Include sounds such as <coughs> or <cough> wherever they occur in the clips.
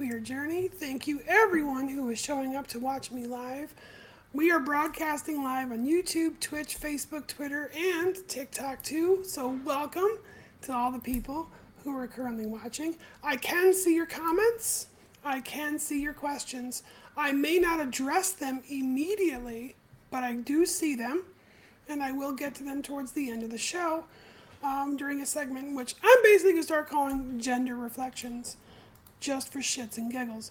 queer journey. Thank you, everyone who is showing up to watch me live. We are broadcasting live on YouTube, Twitch, Facebook, Twitter, and TikTok too. So, welcome to all the people who are currently watching. I can see your comments, I can see your questions. I may not address them immediately, but I do see them, and I will get to them towards the end of the show um, during a segment which I'm basically going to start calling Gender Reflections just for shits and giggles.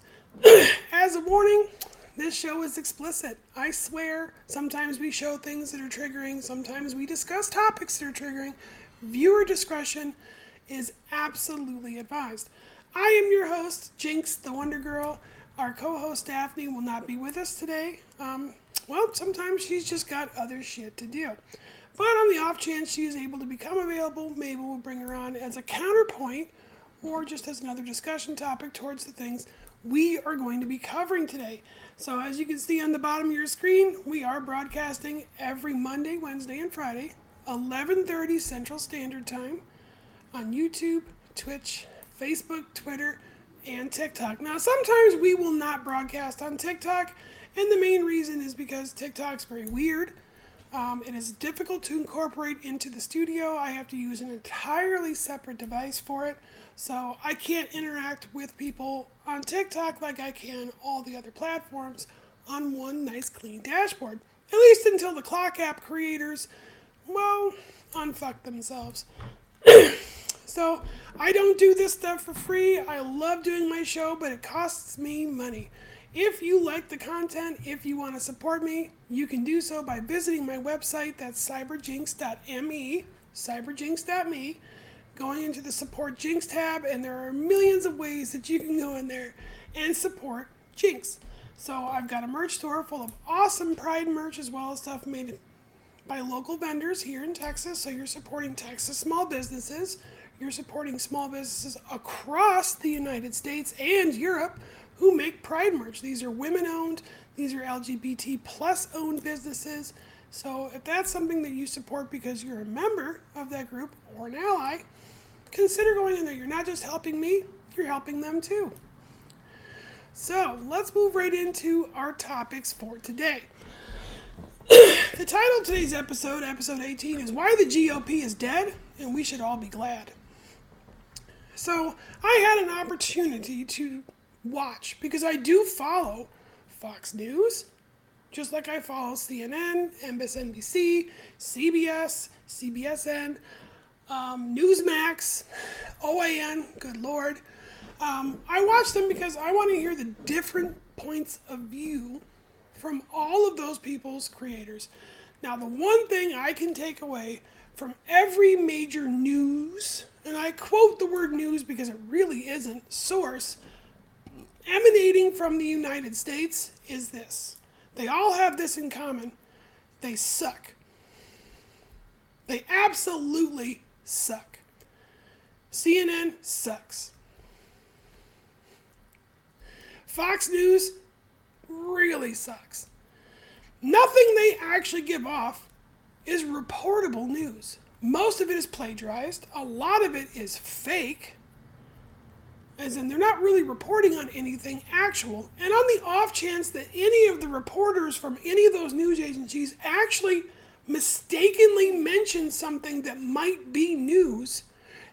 As a warning, this show is explicit. I swear, sometimes we show things that are triggering, sometimes we discuss topics that are triggering. Viewer discretion is absolutely advised. I am your host, Jinx the Wonder Girl. Our co host, Daphne, will not be with us today. Um, well, sometimes she's just got other shit to do. But on the off chance she is able to become available, maybe we'll bring her on as a counterpoint or just as another discussion topic towards the things we are going to be covering today. So as you can see on the bottom of your screen, we are broadcasting every Monday, Wednesday, and Friday, 11:30 Central Standard Time on YouTube, Twitch, Facebook, Twitter, and TikTok. Now, sometimes we will not broadcast on TikTok, and the main reason is because TikTok's very weird. Um, it is difficult to incorporate into the studio. I have to use an entirely separate device for it. So I can't interact with people on TikTok like I can all the other platforms on one nice clean dashboard. At least until the clock app creators, well, unfuck themselves. <clears throat> so I don't do this stuff for free. I love doing my show, but it costs me money. If you like the content, if you want to support me, you can do so by visiting my website. That's cyberjinx.me, cyberjinx.me, going into the support Jinx tab, and there are millions of ways that you can go in there and support Jinx. So I've got a merch store full of awesome Pride merch as well as stuff made by local vendors here in Texas. So you're supporting Texas small businesses. You're supporting small businesses across the United States and Europe who make Pride merch. These are women owned, these are LGBT plus owned businesses. So if that's something that you support because you're a member of that group or an ally, consider going in there. You're not just helping me, you're helping them too. So let's move right into our topics for today. <coughs> the title of today's episode, episode 18, is Why the GOP is Dead and We Should All Be Glad. So I had an opportunity to watch because I do follow Fox News, just like I follow CNN, MSNBC, CBS, CBSN, um, Newsmax, OAN, good lord. Um, I watch them because I want to hear the different points of view from all of those people's creators. Now, the one thing I can take away from every major news, and I quote the word news because it really isn't, source, emanating from the United States is this. They all have this in common. They suck. They absolutely suck. CNN sucks. Fox News really sucks. Nothing they actually give off is reportable news. Most of it is plagiarized, a lot of it is fake as in they're not really reporting on anything actual. And on the off chance that any of the reporters from any of those news agencies actually mistakenly mention something that might be news,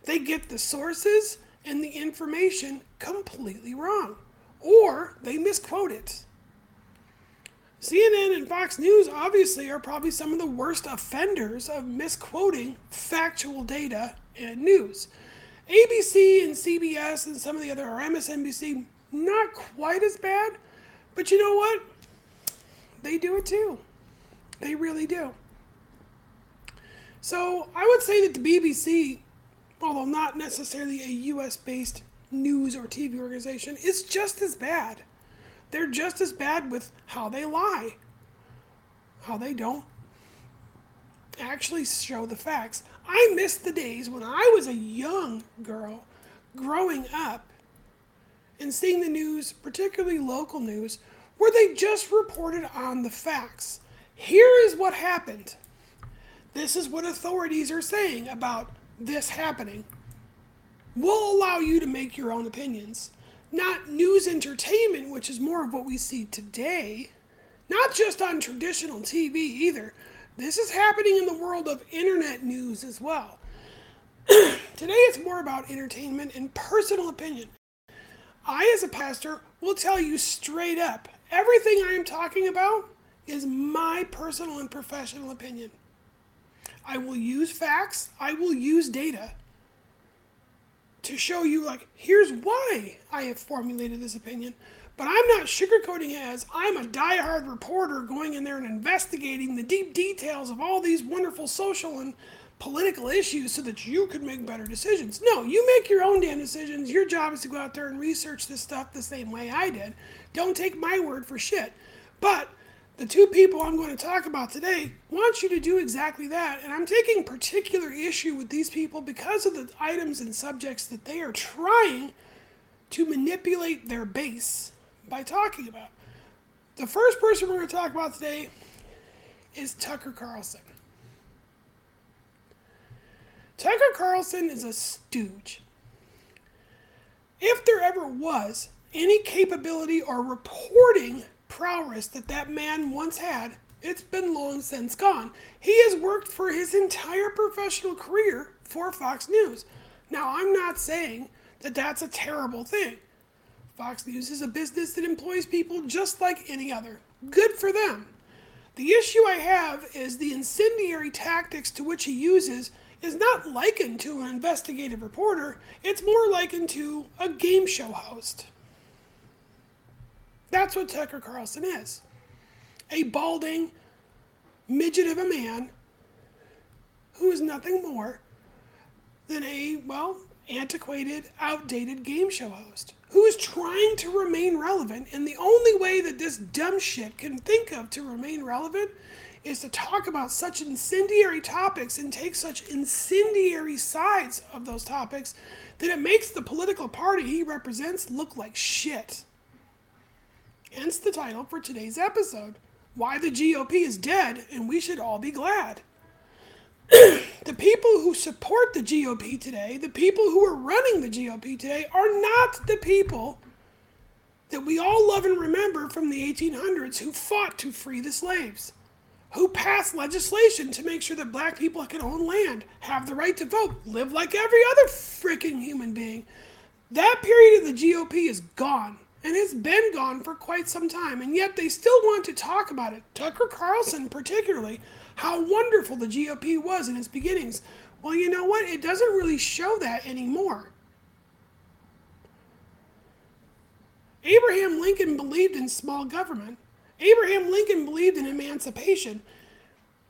they get the sources and the information completely wrong. Or they misquote it. CNN and Fox News obviously are probably some of the worst offenders of misquoting factual data and news. ABC and CBS and some of the other, or MSNBC, not quite as bad, but you know what? They do it too. They really do. So I would say that the BBC, although not necessarily a US based news or TV organization, is just as bad. They're just as bad with how they lie, how they don't actually show the facts. I miss the days when I was a young girl growing up and seeing the news, particularly local news, where they just reported on the facts. Here is what happened. This is what authorities are saying about this happening. We'll allow you to make your own opinions. Not news entertainment, which is more of what we see today, not just on traditional TV either. This is happening in the world of internet news as well. <clears throat> Today it's more about entertainment and personal opinion. I, as a pastor, will tell you straight up everything I am talking about is my personal and professional opinion. I will use facts, I will use data to show you, like, here's why I have formulated this opinion. But I'm not sugarcoating it as I'm a die-hard reporter going in there and investigating the deep details of all these wonderful social and political issues so that you could make better decisions. No, you make your own damn decisions. Your job is to go out there and research this stuff the same way I did. Don't take my word for shit. But the two people I'm going to talk about today want you to do exactly that. And I'm taking particular issue with these people because of the items and subjects that they are trying to manipulate their base by talking about. The first person we're going to talk about today is Tucker Carlson. Tucker Carlson is a stooge. If there ever was any capability or reporting prowess that that man once had, it's been long since gone. He has worked for his entire professional career for Fox News. Now, I'm not saying that that's a terrible thing. Fox News is a business that employs people just like any other. Good for them. The issue I have is the incendiary tactics to which he uses is not likened to an investigative reporter, it's more likened to a game show host. That's what Tucker Carlson is a balding midget of a man who is nothing more than a, well, antiquated, outdated game show host who is trying to remain relevant. And the only way that this dumb shit can think of to remain relevant is to talk about such incendiary topics and take such incendiary sides of those topics that it makes the political party he represents look like shit. Hence the title for today's episode Why the GOP is Dead and We Should All Be Glad. <clears throat> the people who support the GOP today, the people who are running the GOP today, are not the people that we all love and remember from the 1800s who fought to free the slaves, who passed legislation to make sure that black people can own land, have the right to vote, live like every other freaking human being. That period of the GOP is gone and it's been gone for quite some time, and yet they still want to talk about it. Tucker Carlson, particularly, how wonderful the GOP was in its beginnings. Well, you know what? It doesn't really show that anymore. Abraham Lincoln believed in small government. Abraham Lincoln believed in emancipation.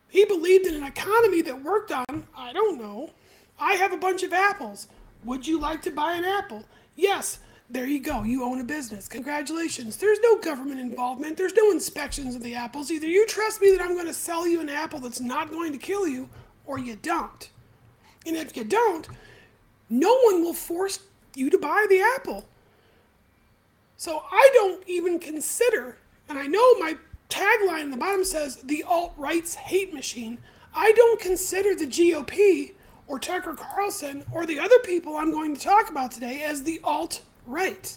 He believed in an economy that worked on, I don't know, I have a bunch of apples. Would you like to buy an apple? Yes, there you go. You own a business. Congratulations. There's no government involvement. There's no inspections of the apples. Either you trust me that I'm going to sell you an apple that's not going to kill you, or you don't. And if you don't, no one will force you to buy the apple. So I don't even consider, and I know my tagline in the bottom says the alt right's hate machine. I don't consider the GOP or Tucker Carlson or the other people I'm going to talk about today as the alt right.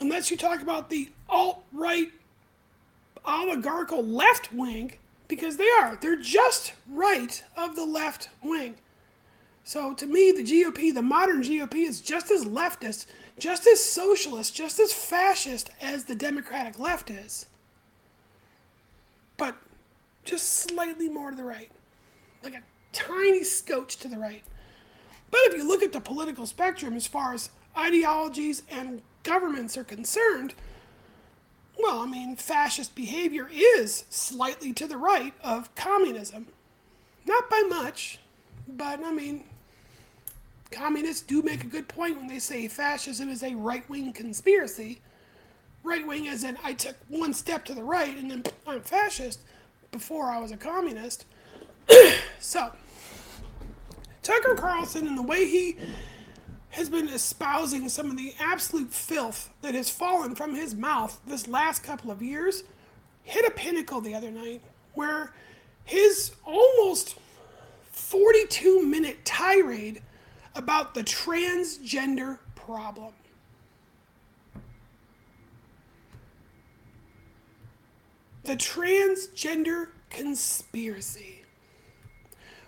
Unless you talk about the alt right oligarchical left wing, because they are. They're just right of the left wing. So to me, the GOP, the modern GOP, is just as leftist, just as socialist, just as fascist as the Democratic left is. But just slightly more to the right. Like a tiny scotch to the right. But if you look at the political spectrum as far as ideologies and governments are concerned, well, I mean, fascist behavior is slightly to the right of communism. Not by much, but I mean, communists do make a good point when they say fascism is a right wing conspiracy. Right wing, as in I took one step to the right and then I'm fascist before I was a communist. <clears throat> so, Tucker Carlson and the way he has been espousing some of the absolute filth that has fallen from his mouth this last couple of years hit a pinnacle the other night where his almost 42 minute tirade about the transgender problem. The transgender conspiracy.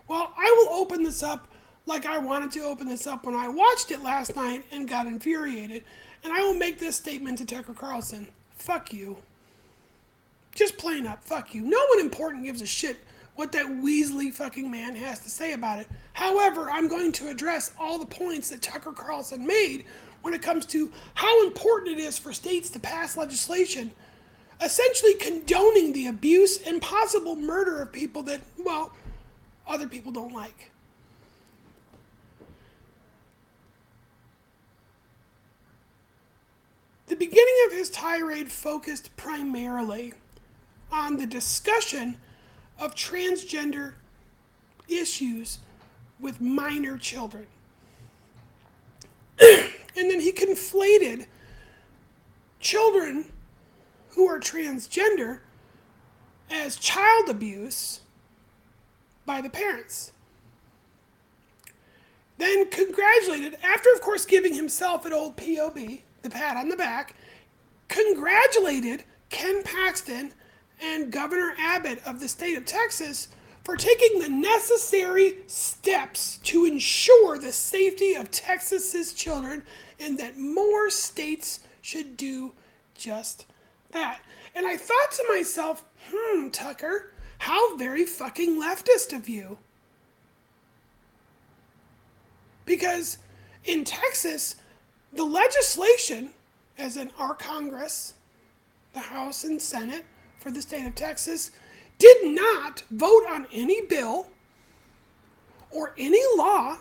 Well, I will open this up like I wanted to open this up when I watched it last night and got infuriated. And I will make this statement to Tucker Carlson fuck you. Just plain up, fuck you. No one important gives a shit what that Weasley fucking man has to say about it. However, I'm going to address all the points that Tucker Carlson made when it comes to how important it is for states to pass legislation essentially condoning the abuse and possible murder of people that, well, other people don't like. The beginning of his tirade focused primarily on the discussion of transgender issues with minor children. <clears throat> and then he conflated children who are transgender as child abuse by the parents. Then congratulated, after of course giving himself an old POB, the pat on the back, congratulated Ken Paxton and Governor Abbott of the state of Texas for taking the necessary steps to ensure the safety of Texas's children and that more states should do just that. And I thought to myself, hmm, Tucker, how very fucking leftist of you. Because in Texas, the legislation, as in our Congress, the House and Senate for the state of Texas, did not vote on any bill or any law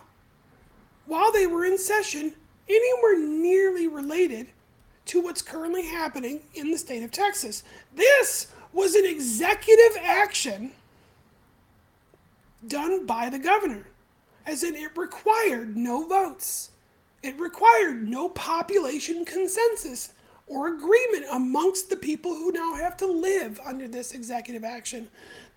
while they were in session anywhere nearly related to what's currently happening in the state of Texas. This was an executive action done by the governor, as in it required no votes. It required no population consensus or agreement amongst the people who now have to live under this executive action.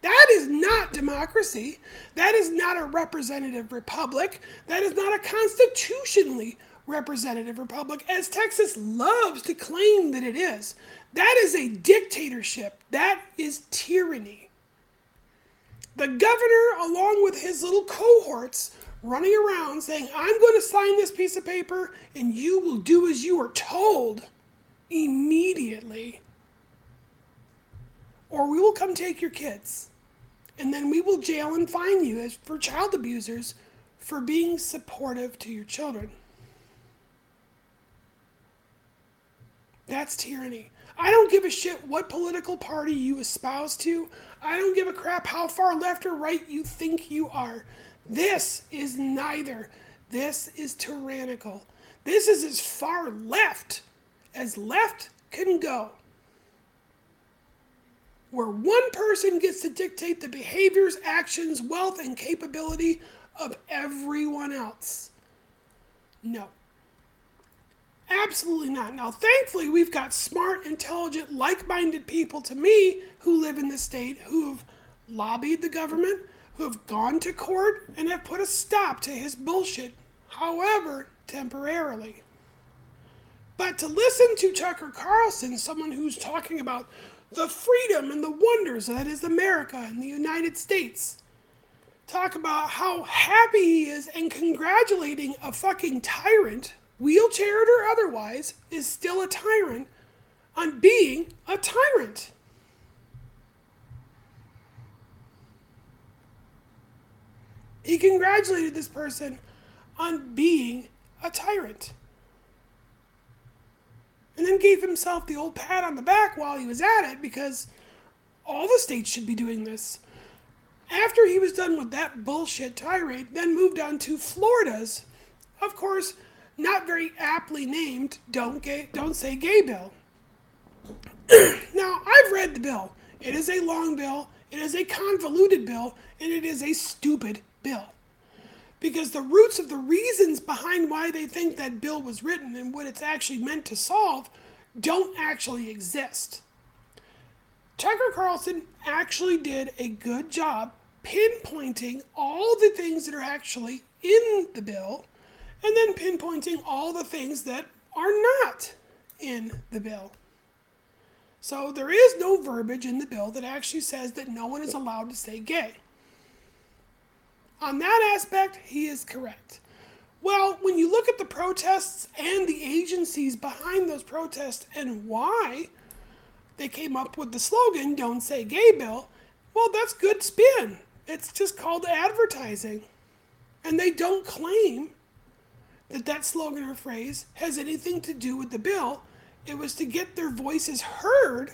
That is not democracy. That is not a representative republic. That is not a constitutionally representative republic, as Texas loves to claim that it is. That is a dictatorship. That is tyranny. The governor, along with his little cohorts, running around saying, I'm going to sign this piece of paper and you will do as you are told immediately. Or we will come take your kids. And then we will jail and fine you as for child abusers for being supportive to your children. That's tyranny. I don't give a shit what political party you espouse to. I don't give a crap how far left or right you think you are. This is neither. This is tyrannical. This is as far left as left can go. Where one person gets to dictate the behaviors, actions, wealth, and capability of everyone else. No. Absolutely not. Now, thankfully, we've got smart, intelligent, like minded people to me who live in the state who have lobbied the government, who have gone to court, and have put a stop to his bullshit, however, temporarily. But to listen to Tucker Carlson, someone who's talking about the freedom and the wonders that is America and the United States, talk about how happy he is and congratulating a fucking tyrant wheelchaired or otherwise, is still a tyrant on being a tyrant. He congratulated this person on being a tyrant. And then gave himself the old pat on the back while he was at it because all the states should be doing this. After he was done with that bullshit tirade, then moved on to Florida's, of course, not very aptly named Don't, gay, don't Say Gay Bill. <clears throat> now, I've read the bill. It is a long bill, it is a convoluted bill, and it is a stupid bill. Because the roots of the reasons behind why they think that bill was written and what it's actually meant to solve don't actually exist. Tucker Carlson actually did a good job pinpointing all the things that are actually in the bill and then pinpointing all the things that are not in the bill. So there is no verbiage in the bill that actually says that no one is allowed to say gay. On that aspect, he is correct. Well, when you look at the protests and the agencies behind those protests and why they came up with the slogan, Don't Say Gay Bill, well, that's good spin. It's just called advertising. And they don't claim that that slogan or phrase has anything to do with the bill. It was to get their voices heard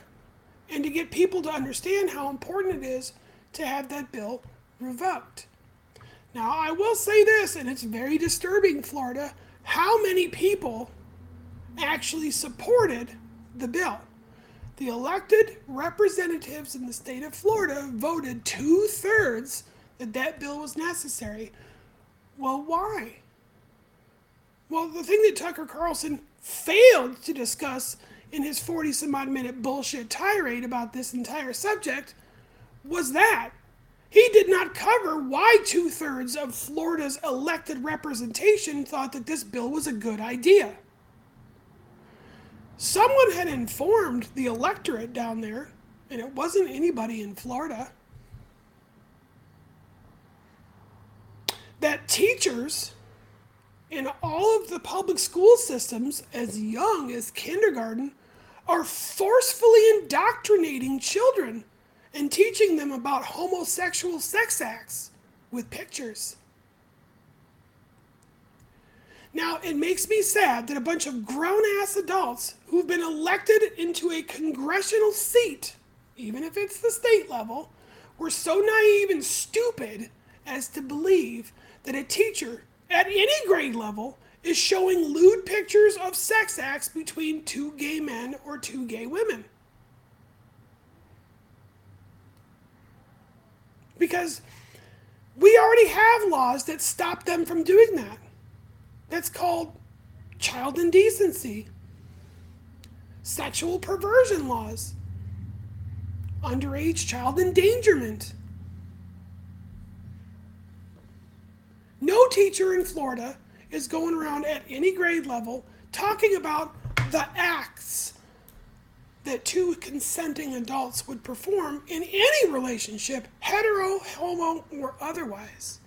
and to get people to understand how important it is to have that bill revoked. Now, I will say this, and it's very disturbing, Florida, how many people actually supported the bill? The elected representatives in the state of Florida voted two thirds that that bill was necessary. Well, why? Well, the thing that Tucker Carlson failed to discuss in his 40 some odd minute bullshit tirade about this entire subject was that he did not cover why two thirds of Florida's elected representation thought that this bill was a good idea. Someone had informed the electorate down there, and it wasn't anybody in Florida, that teachers in all of the public school systems, as young as kindergarten, are forcefully indoctrinating children and teaching them about homosexual sex acts with pictures. Now, it makes me sad that a bunch of grown ass adults who've been elected into a congressional seat, even if it's the state level, were so naive and stupid as to believe that a teacher at any grade level is showing lewd pictures of sex acts between two gay men or two gay women. Because we already have laws that stop them from doing that. That's called child indecency, sexual perversion laws, underage child endangerment. No teacher in Florida is going around at any grade level talking about the acts that two consenting adults would perform in any relationship, hetero, homo, or otherwise.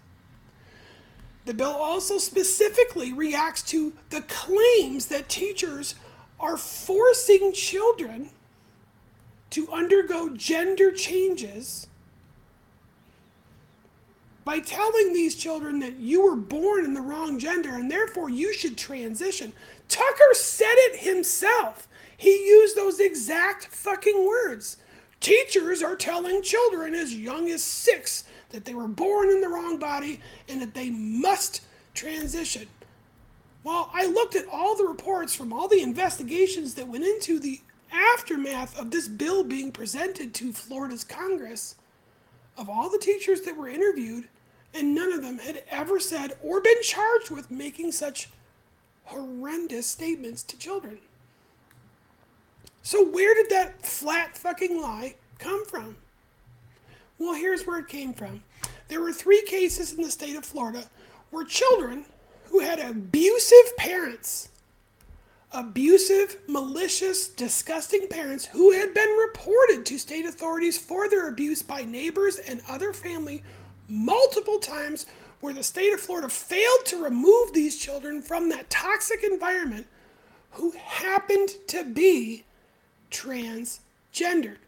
The bill also specifically reacts to the claims that teachers are forcing children to undergo gender changes by telling these children that you were born in the wrong gender and therefore you should transition. Tucker said it himself. He used those exact fucking words. Teachers are telling children as young as six that they were born in the wrong body and that they must transition. Well, I looked at all the reports from all the investigations that went into the aftermath of this bill being presented to Florida's Congress. Of all the teachers that were interviewed, and none of them had ever said or been charged with making such horrendous statements to children. So, where did that flat fucking lie come from? Well, here's where it came from. There were three cases in the state of Florida where children who had abusive parents, abusive, malicious, disgusting parents who had been reported to state authorities for their abuse by neighbors and other family multiple times, where the state of Florida failed to remove these children from that toxic environment who happened to be transgendered,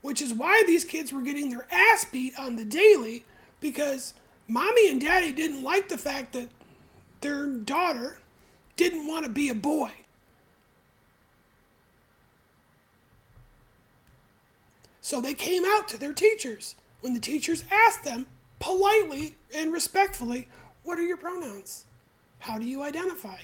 which is why these kids were getting their ass beat on the daily because mommy and daddy didn't like the fact that their daughter didn't want to be a boy. So they came out to their teachers. When the teachers asked them politely and respectfully, What are your pronouns? How do you identify?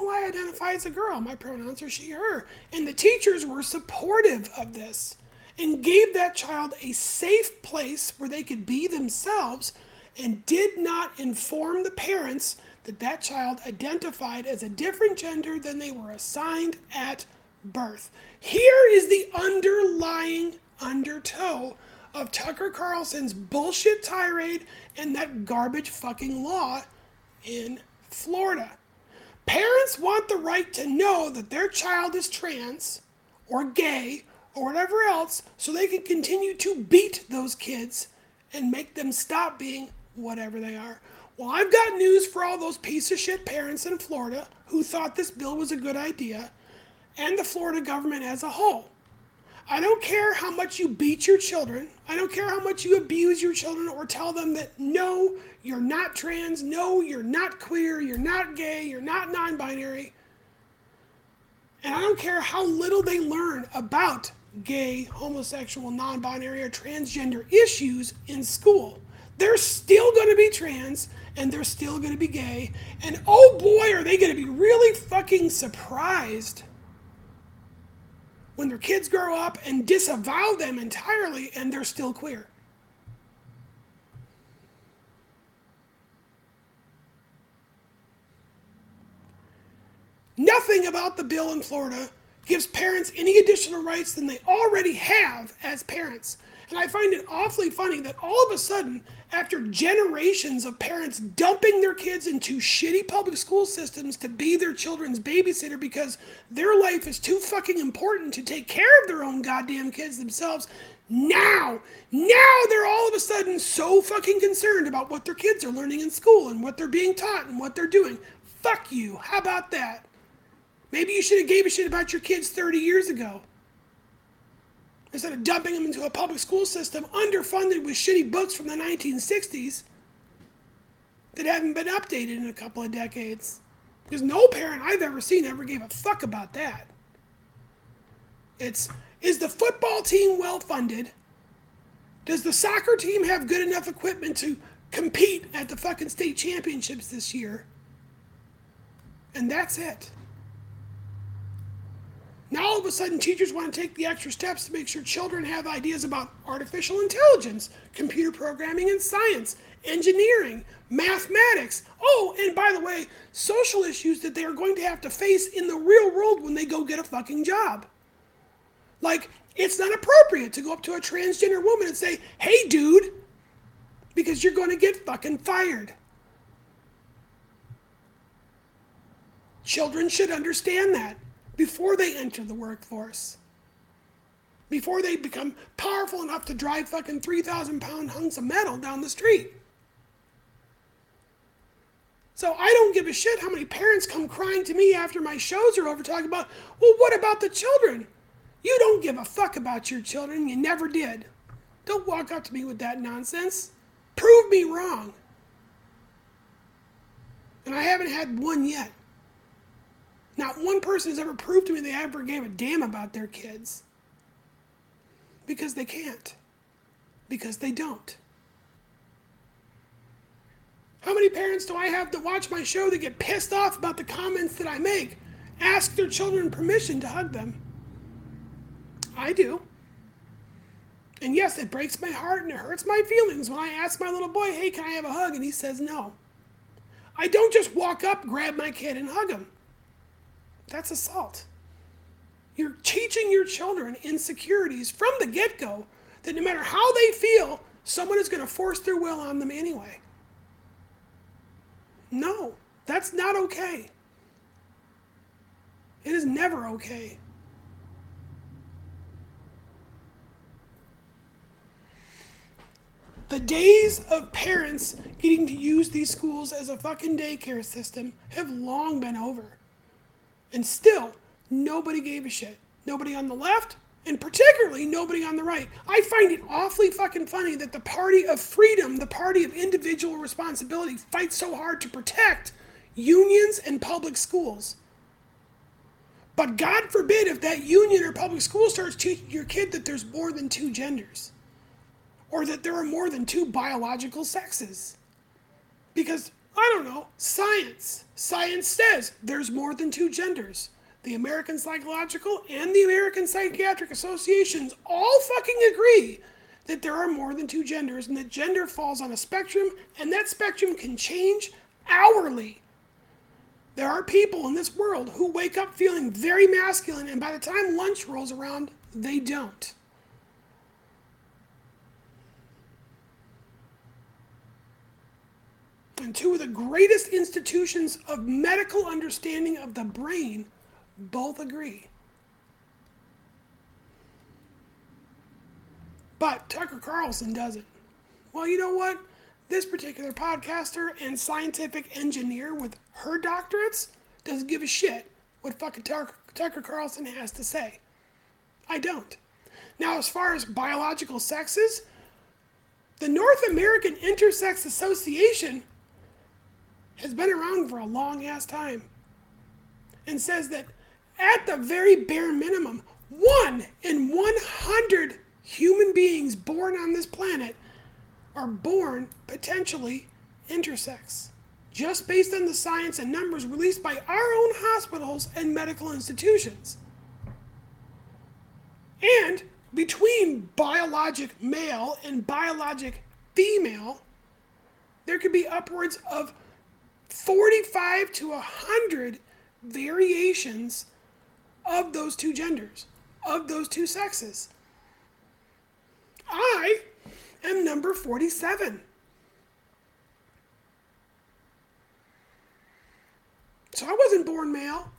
Well, I identify as a girl. My pronouns are she, her. And the teachers were supportive of this and gave that child a safe place where they could be themselves and did not inform the parents that that child identified as a different gender than they were assigned at birth. Here is the underlying undertow of Tucker Carlson's bullshit tirade and that garbage fucking law in Florida. Parents want the right to know that their child is trans or gay or whatever else so they can continue to beat those kids and make them stop being whatever they are. Well, I've got news for all those piece of shit parents in Florida who thought this bill was a good idea and the Florida government as a whole. I don't care how much you beat your children. I don't care how much you abuse your children or tell them that no, you're not trans, no, you're not queer, you're not gay, you're not non binary. And I don't care how little they learn about gay, homosexual, non binary, or transgender issues in school. They're still going to be trans and they're still going to be gay. And oh boy, are they going to be really fucking surprised when their kids grow up and disavow them entirely and they're still queer. Nothing about the bill in Florida gives parents any additional rights than they already have as parents. And I find it awfully funny that all of a sudden, after generations of parents dumping their kids into shitty public school systems to be their children's babysitter because their life is too fucking important to take care of their own goddamn kids themselves, now, now they're all of a sudden so fucking concerned about what their kids are learning in school and what they're being taught and what they're doing. Fuck you. How about that? Maybe you should have gave a shit about your kids 30 years ago. Instead of dumping them into a public school system underfunded with shitty books from the 1960s that haven't been updated in a couple of decades. Because no parent I've ever seen ever gave a fuck about that. It's is the football team well funded? Does the soccer team have good enough equipment to compete at the fucking state championships this year? And that's it. Now all of a sudden, teachers want to take the extra steps to make sure children have ideas about artificial intelligence, computer programming and science, engineering, mathematics. Oh, and by the way, social issues that they are going to have to face in the real world when they go get a fucking job. Like, it's not appropriate to go up to a transgender woman and say, hey, dude, because you're going to get fucking fired. Children should understand that before they enter the workforce. Before they become powerful enough to drive fucking 3,000 pound hunks of metal down the street. So I don't give a shit how many parents come crying to me after my shows are over talking about, well, what about the children? You don't give a fuck about your children. You never did. Don't walk up to me with that nonsense. Prove me wrong. And I haven't had one yet. Not one person has ever proved to me they ever gave a damn about their kids. Because they can't. Because they don't. How many parents do I have that watch my show that get pissed off about the comments that I make? Ask their children permission to hug them. I do. And yes, it breaks my heart and it hurts my feelings when I ask my little boy, hey, can I have a hug? And he says no. I don't just walk up, grab my kid, and hug him. That's assault. You're teaching your children insecurities from the get go that no matter how they feel, someone is going to force their will on them anyway. No, that's not okay. It is never okay. The days of parents getting to use these schools as a fucking daycare system have long been over. And still, nobody gave a shit. Nobody on the left, and particularly nobody on the right. I find it awfully fucking funny that the party of freedom, the party of individual responsibility, fights so hard to protect unions and public schools. But God forbid if that union or public school starts teaching your kid that there's more than two genders or that there are more than two biological sexes. Because I don't know, science. Science says there's more than two genders. The American Psychological and the American Psychiatric Associations all fucking agree that there are more than two genders and that gender falls on a spectrum and that spectrum can change hourly. There are people in this world who wake up feeling very masculine and by the time lunch rolls around, they don't. And two of the greatest institutions of medical understanding of the brain both agree. But Tucker Carlson doesn't. Well, you know what? This particular podcaster and scientific engineer with her doctorates doesn't give a shit what fucking Tucker, Tucker Carlson has to say. I don't. Now, as far as biological sexes, the North American Intersex Association has been around for a long ass time and says that at the very bare minimum, one in 100 human beings born on this planet are born potentially intersex, just based on the science and numbers released by our own hospitals and medical institutions. And between biologic male and biologic female, there could be upwards of 45 to 100 variations of those two genders, of those two sexes. I am number 47. So I wasn't born male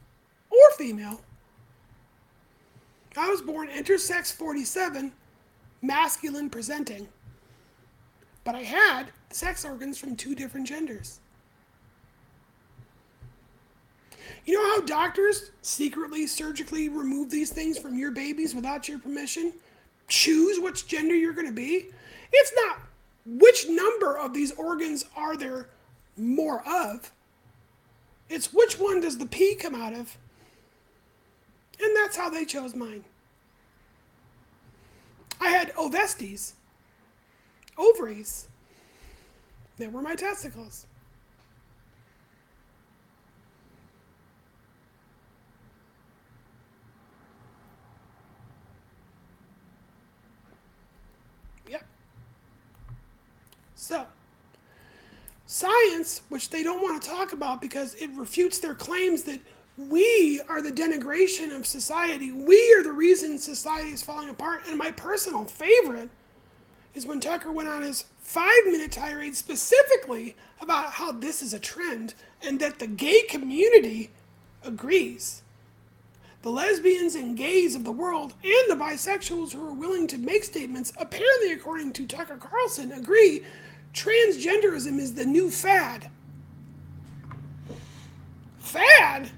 or female. I was born intersex 47, masculine presenting. But I had sex organs from two different genders. You know how doctors secretly, surgically remove these things from your babies without your permission? Choose which gender you're going to be? It's not which number of these organs are there more of. It's which one does the pee come out of? And that's how they chose mine. I had ovestes, ovaries. They were my testicles. So, science, which they don't want to talk about because it refutes their claims that we are the denigration of society. We are the reason society is falling apart. And my personal favorite is when Tucker went on his five minute tirade specifically about how this is a trend and that the gay community agrees. The lesbians and gays of the world and the bisexuals who are willing to make statements, apparently according to Tucker Carlson, agree transgenderism is the new fad. Fad?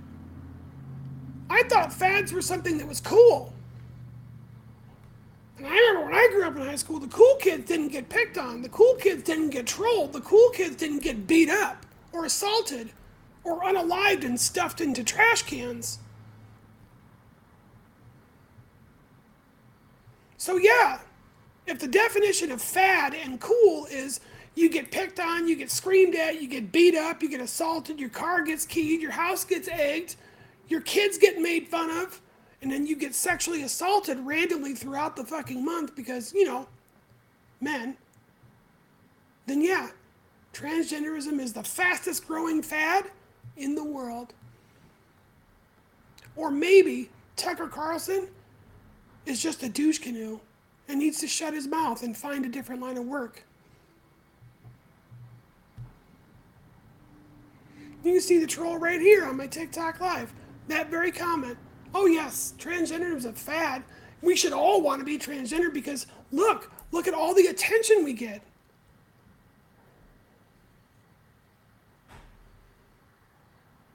I thought fads were something that was cool. And I remember when I grew up in high school, the cool kids didn't get picked on, the cool kids didn't get trolled, the cool kids didn't get beat up or assaulted or unalived and stuffed into trash cans. So, yeah, if the definition of fad and cool is you get picked on, you get screamed at, you get beat up, you get assaulted, your car gets keyed, your house gets egged, your kids get made fun of, and then you get sexually assaulted randomly throughout the fucking month because, you know, men, then yeah, transgenderism is the fastest growing fad in the world. Or maybe Tucker Carlson is just a douche canoe and needs to shut his mouth and find a different line of work. You can see the troll right here on my TikTok live. That very comment. Oh yes, transgender is a fad. We should all want to be transgender because look, look at all the attention we get.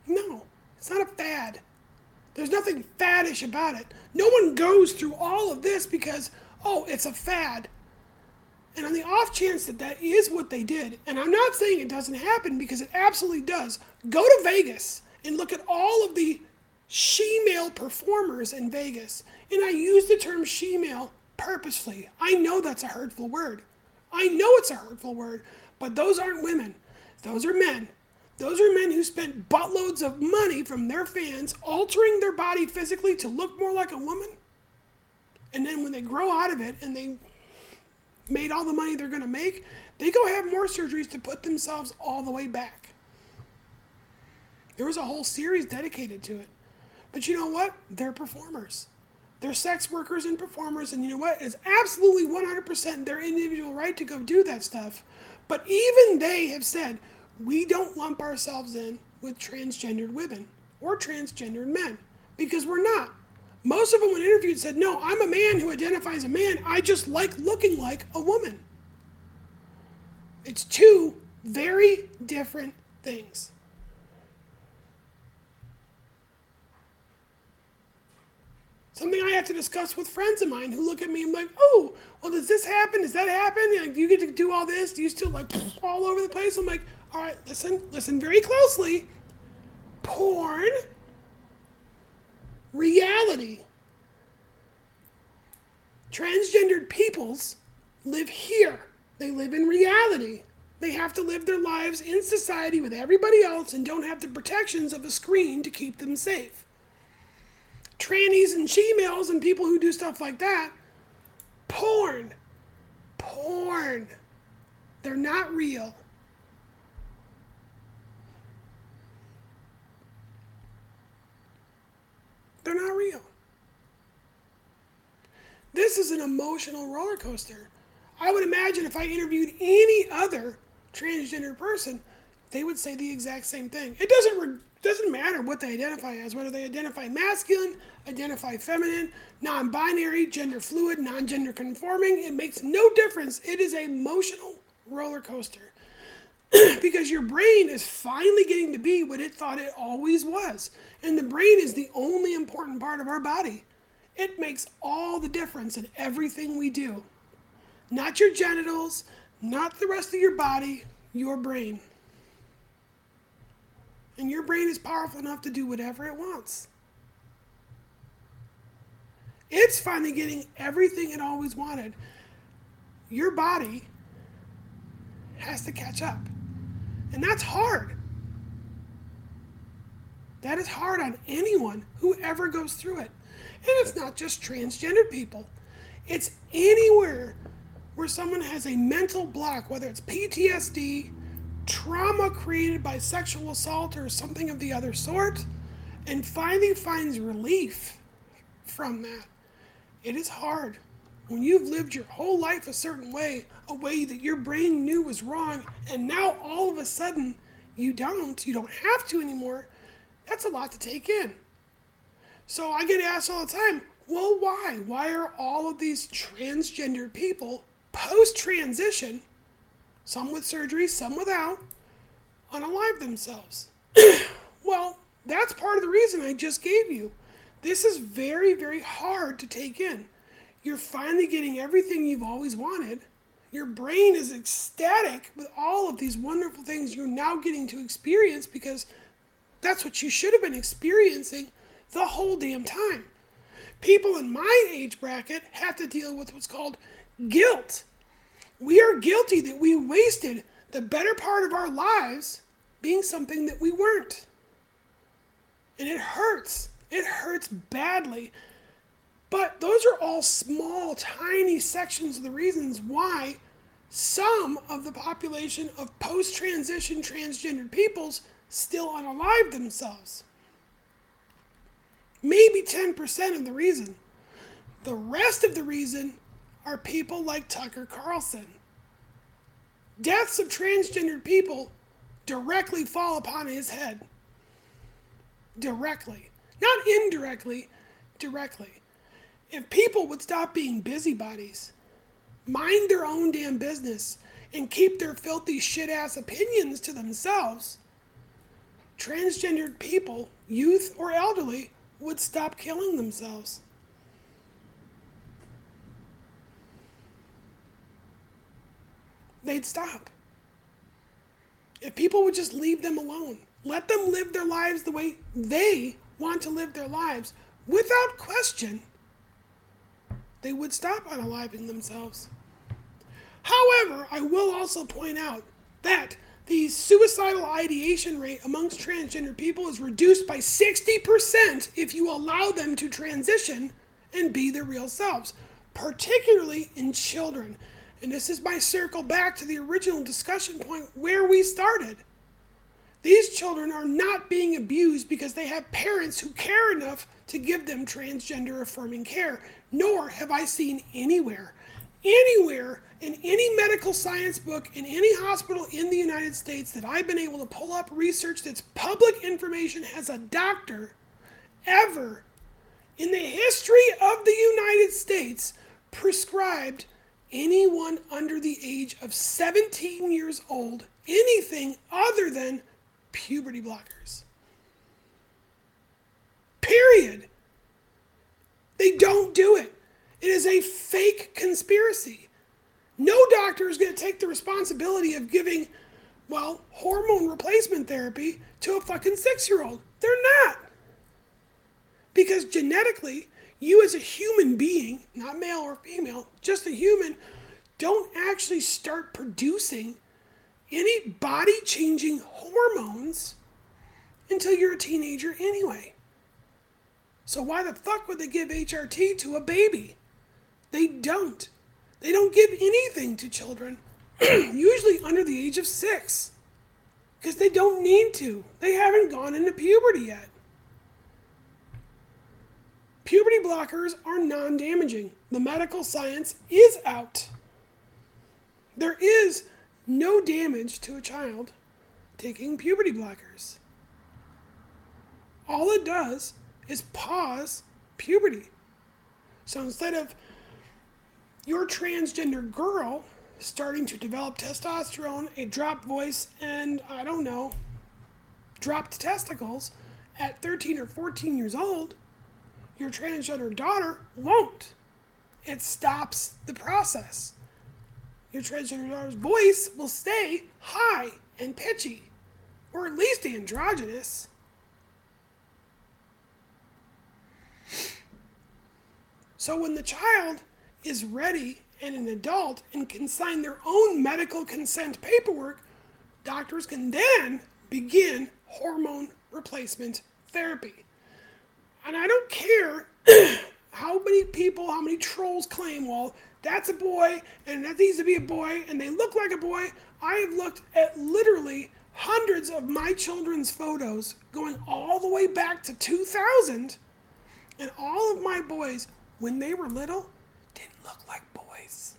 No, it's not a fad. There's nothing faddish about it. No one goes through all of this because, oh, it's a fad. And on the off chance that that is what they did, and I'm not saying it doesn't happen because it absolutely does, go to Vegas and look at all of the she-male performers in Vegas. And I use the term she-male purposefully. I know that's a hurtful word. I know it's a hurtful word, but those aren't women. Those are men. Those are men who spent buttloads of money from their fans altering their body physically to look more like a woman. And then when they grow out of it and they made all the money they're going to make, they go have more surgeries to put themselves all the way back. There was a whole series dedicated to it. But you know what? They're performers. They're sex workers and performers, and you know what? It's absolutely 100% their individual right to go do that stuff. But even they have said, we don't lump ourselves in with transgendered women or transgendered men because we're not. Most of them, when interviewed, said, No, I'm a man who identifies a man. I just like looking like a woman. It's two very different things. Something I have to discuss with friends of mine who look at me and like, oh, well, does this happen? Does that happen? Like, do you get to do all this? Do you still like <laughs> all over the place? I'm like, all right, listen, listen very closely. Porn, reality. Transgendered peoples live here. They live in reality. They have to live their lives in society with everybody else and don't have the protections of a screen to keep them safe. Trannies and she-males and people who do stuff like that, porn. Porn. They're not real. They're not real. This is an emotional roller coaster. I would imagine if I interviewed any other transgender person, they would say the exact same thing. It doesn't re- doesn't matter what they identify as, whether they identify masculine, identify feminine, non-binary, gender fluid, non-gender conforming. It makes no difference. It is a emotional roller coaster <clears throat> because your brain is finally getting to be what it thought it always was. And the brain is the only important part of our body. It makes all the difference in everything we do. Not your genitals, not the rest of your body, your brain. And your brain is powerful enough to do whatever it wants. It's finally getting everything it always wanted. Your body has to catch up. And that's hard. That is hard on anyone who ever goes through it. And it's not just transgendered people, it's anywhere where someone has a mental block, whether it's PTSD, trauma created by sexual assault, or something of the other sort, and finally finds relief from that. It is hard. When you've lived your whole life a certain way, a way that your brain knew was wrong, and now all of a sudden you don't, you don't have to anymore, that's a lot to take in. So I get asked all the time, well, why? Why are all of these transgendered people post transition, some with surgery, some without, unalive themselves. <clears throat> well, that's part of the reason I just gave you. This is very, very hard to take in. You're finally getting everything you've always wanted. Your brain is ecstatic with all of these wonderful things you're now getting to experience because that's what you should have been experiencing the whole damn time. People in my age bracket have to deal with what's called guilt. We are guilty that we wasted the better part of our lives being something that we weren't. And it hurts. It hurts badly. But those are all small, tiny sections of the reasons why some of the population of post transition transgendered peoples still unalive themselves. Maybe 10% of the reason. The rest of the reason are people like Tucker Carlson. Deaths of transgendered people directly fall upon his head. Directly. Not indirectly, directly. If people would stop being busybodies, mind their own damn business, and keep their filthy shit ass opinions to themselves, transgendered people, youth or elderly, would stop killing themselves. they'd stop. If people would just leave them alone, let them live their lives the way they want to live their lives, without question, they would stop unaliving themselves. However, I will also point out that the suicidal ideation rate amongst transgender people is reduced by 60% if you allow them to transition and be their real selves, particularly in children. And this is my circle back to the original discussion point where we started. These children are not being abused because they have parents who care enough to give them transgender affirming care, nor have I seen anywhere, anywhere in any medical science book in any hospital in the United States that I've been able to pull up research that's public information has a doctor ever in the history of the United States prescribed anyone under the age of 17 years old anything other than puberty blockers. Period. They don't do it. It is a fake conspiracy. No doctor is going to take the responsibility of giving, well, hormone replacement therapy to a fucking six year old. They're not. Because genetically, you as a human being, not male or female, just a human, don't actually start producing any body changing hormones until you're a teenager anyway. So why the fuck would they give HRT to a baby? They don't. They don't give anything to children, <clears throat> usually under the age of six, because they don't need to. They haven't gone into puberty yet. Puberty blockers are non damaging. The medical science is out. There is no damage to a child taking puberty blockers. All it does is pause puberty. So instead of your transgender girl starting to develop testosterone, a dropped voice, and I don't know, dropped testicles at 13 or 14 years old, your transgender daughter won't. It stops the process. Your transgender daughter's voice will stay high and pitchy, or at least androgynous. So when the child is ready and an adult and can sign their own medical consent paperwork, doctors can then begin hormone replacement therapy. And I don't care <clears throat> how many people, how many trolls claim, well, that's a boy and that needs to be a boy and they look like a boy. I have looked at literally hundreds of my children's photos going all the way back to 2000 and all of my boys when they were little look like boys.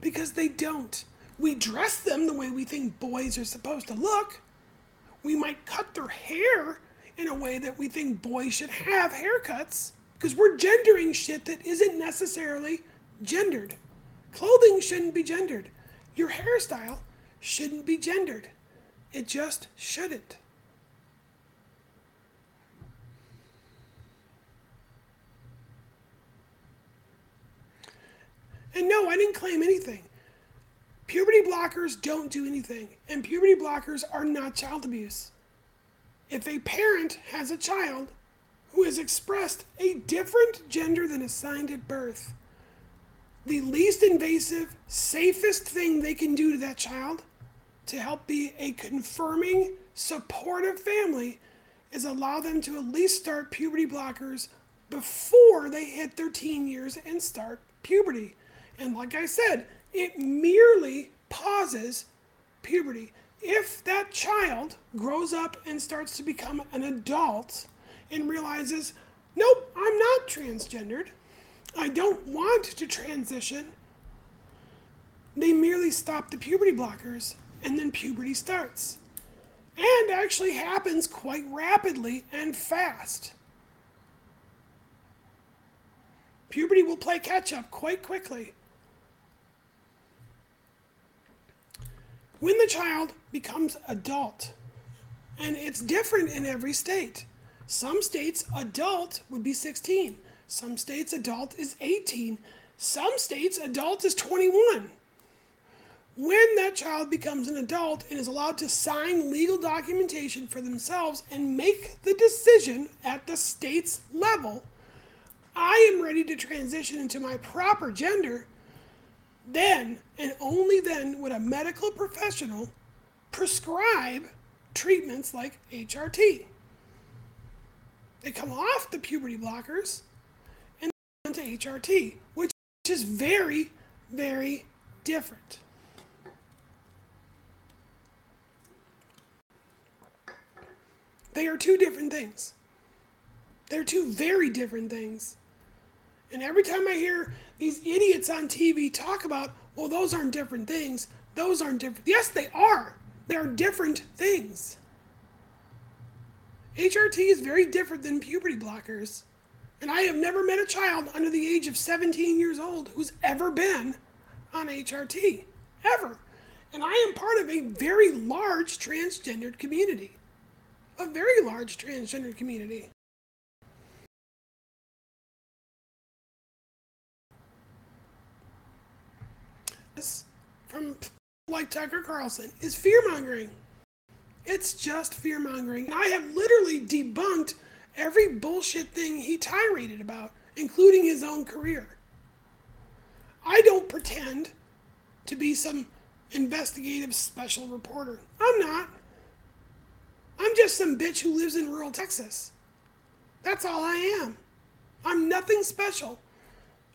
Because they don't. We dress them the way we think boys are supposed to look. We might cut their hair in a way that we think boys should have haircuts because we're gendering shit that isn't necessarily gendered. Clothing shouldn't be gendered. Your hairstyle shouldn't be gendered. It just shouldn't. And no, I didn't claim anything. Puberty blockers don't do anything, and puberty blockers are not child abuse. If a parent has a child who has expressed a different gender than assigned at birth, the least invasive, safest thing they can do to that child to help be a confirming, supportive family is allow them to at least start puberty blockers before they hit their teen years and start puberty. And like I said, it merely pauses puberty. If that child grows up and starts to become an adult and realizes, nope, I'm not transgendered, I don't want to transition, they merely stop the puberty blockers and then puberty starts. And actually happens quite rapidly and fast. Puberty will play catch up quite quickly. When the child becomes adult, and it's different in every state. Some states, adult would be 16. Some states, adult is 18. Some states, adult is 21. When that child becomes an adult and is allowed to sign legal documentation for themselves and make the decision at the state's level, I am ready to transition into my proper gender then and only then would a medical professional prescribe treatments like HRT. They come off the puberty blockers and onto HRT, which is very, very different. They are two different things. They're two very different things. And every time I hear these idiots on TV talk about, well, those aren't different things, those aren't different. Yes, they are. They're different things. HRT is very different than puberty blockers. And I have never met a child under the age of 17 years old who's ever been on HRT. Ever. And I am part of a very large transgendered community. A very large transgendered community. From like Tucker Carlson, is fear mongering. It's just fear mongering. I have literally debunked every bullshit thing he tiraded about, including his own career. I don't pretend to be some investigative special reporter. I'm not. I'm just some bitch who lives in rural Texas. That's all I am. I'm nothing special.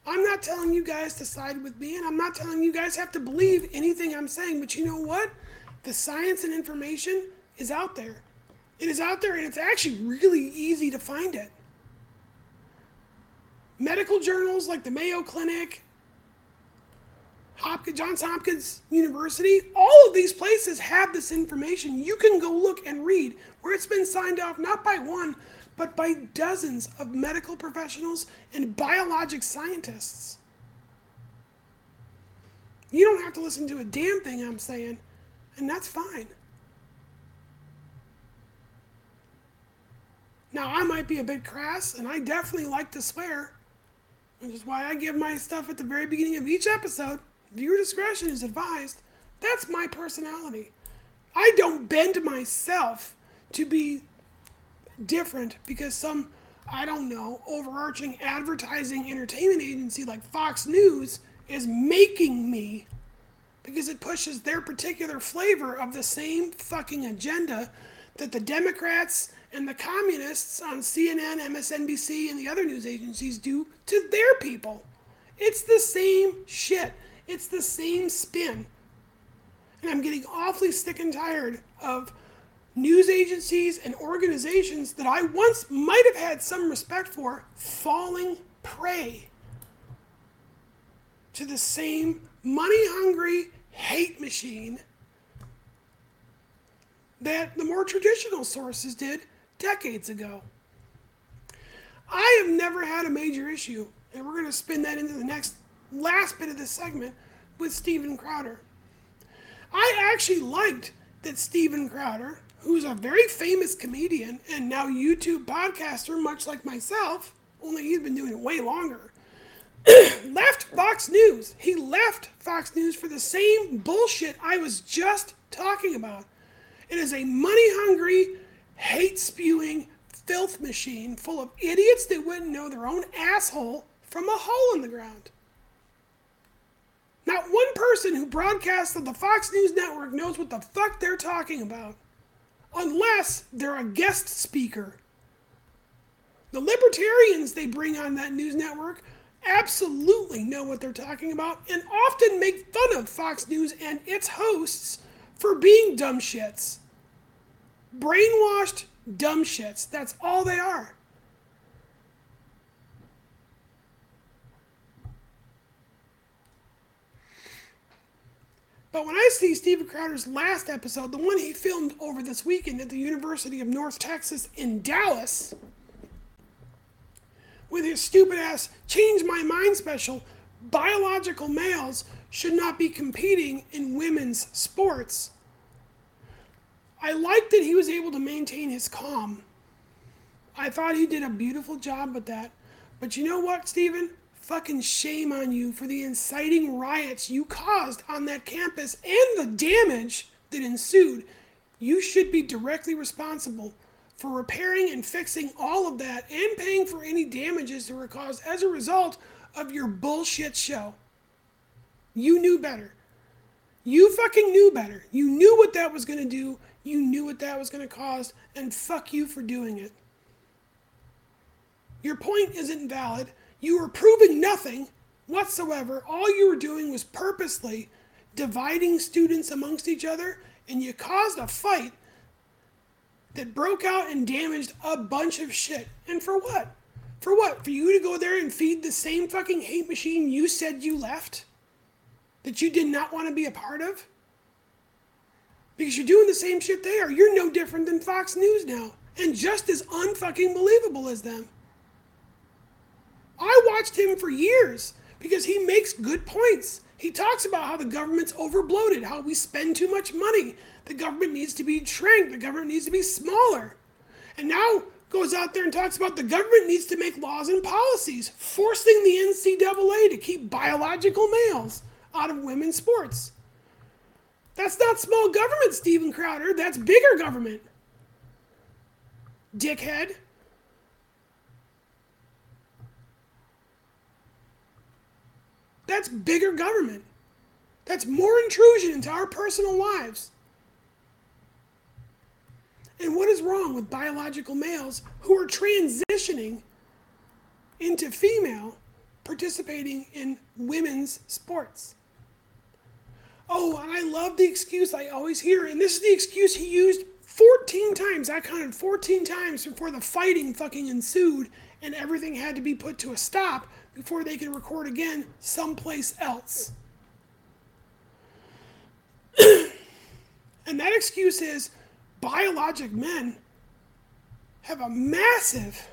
I'm not telling you guys to side with me, and I'm not telling you guys have to believe anything I'm saying, but you know what? The science and information is out there. It is out there, and it's actually really easy to find it. Medical journals like the Mayo Clinic, Hopkins, Johns Hopkins University, all of these places have this information. You can go look and read where it's been signed off not by one, but by dozens of medical professionals and biologic scientists. You don't have to listen to a damn thing I'm saying, and that's fine. Now, I might be a bit crass, and I definitely like to swear, which is why I give my stuff at the very beginning of each episode. Viewer discretion is advised. That's my personality. I don't bend myself to be different because some, I don't know, overarching advertising entertainment agency like Fox News is making me because it pushes their particular flavor of the same fucking agenda that the Democrats and the communists on CNN, MSNBC, and the other news agencies do to their people. It's the same shit. It's the same spin. And I'm getting awfully sick and tired of news agencies and organizations that I once might have had some respect for falling prey to the same money hungry hate machine that the more traditional sources did decades ago. I have never had a major issue, and we're going to spin that into the next last bit of this segment with Steven Crowder. I actually liked that Steven Crowder, who's a very famous comedian and now YouTube podcaster, much like myself, only he's been doing it way longer, <clears throat> left Fox News. He left Fox News for the same bullshit I was just talking about. It is a money hungry, hate spewing filth machine full of idiots that wouldn't know their own asshole from a hole in the ground. Not one person who broadcasts on the Fox News network knows what the fuck they're talking about, unless they're a guest speaker. The libertarians they bring on that news network absolutely know what they're talking about and often make fun of Fox News and its hosts for being dumb shits. Brainwashed dumb shits. That's all they are. But when I see Steven Crowder's last episode, the one he filmed over this weekend at the University of North Texas in Dallas, with his stupid ass change my mind special, biological males should not be competing in women's sports. I liked that he was able to maintain his calm. I thought he did a beautiful job with that. But you know what, Steven? Fucking shame on you for the inciting riots you caused on that campus and the damage that ensued. You should be directly responsible for repairing and fixing all of that and paying for any damages that were caused as a result of your bullshit show. You knew better. You fucking knew better. You knew what that was going to do. You knew what that was going to cause, and fuck you for doing it. Your point isn't valid. You were proving nothing whatsoever. All you were doing was purposely dividing students amongst each other, and you caused a fight that broke out and damaged a bunch of shit. And for what? For what? For you to go there and feed the same fucking hate machine you said you left? That you did not want to be a part of? Because you're doing the same shit they are. You're no different than Fox News now. And just as unfucking believable as them. I watched him for years because he makes good points. He talks about how the government's overbloated, how we spend too much money. The government needs to be shrank, the government needs to be smaller. And now goes out there and talks about the government needs to make laws and policies forcing the NCAA to keep biological males out of women's sports. That's not small government, Steven Crowder. That's bigger government. Dickhead. That's bigger government. That's more intrusion into our personal lives. And what is wrong with biological males who are transitioning into female participating in women's sports? Oh, I love the excuse I always hear, and this is the excuse he used 14 times. I counted 14 times before the fighting fucking ensued and everything had to be put to a stop before they can record again someplace else. and that excuse is biologic men have a massive,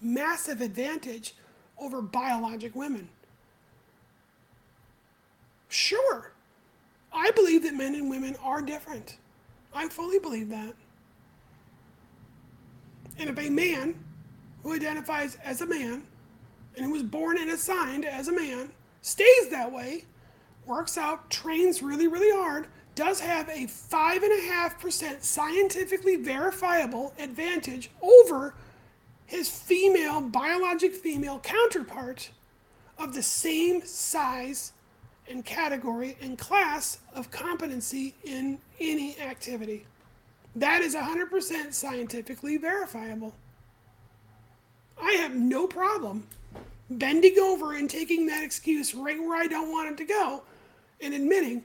massive advantage over biologic women. Sure, I believe that men and women are different. I fully believe that. And if a man who identifies as a man and who was born and assigned as a man stays that way, works out, trains really, really hard, does have a 5.5% scientifically verifiable advantage over his female, biologic female counterpart of the same size and category and class of competency in any activity. That is 100% scientifically verifiable. I have no problem bending over and taking that excuse right where I don't want it to go and admitting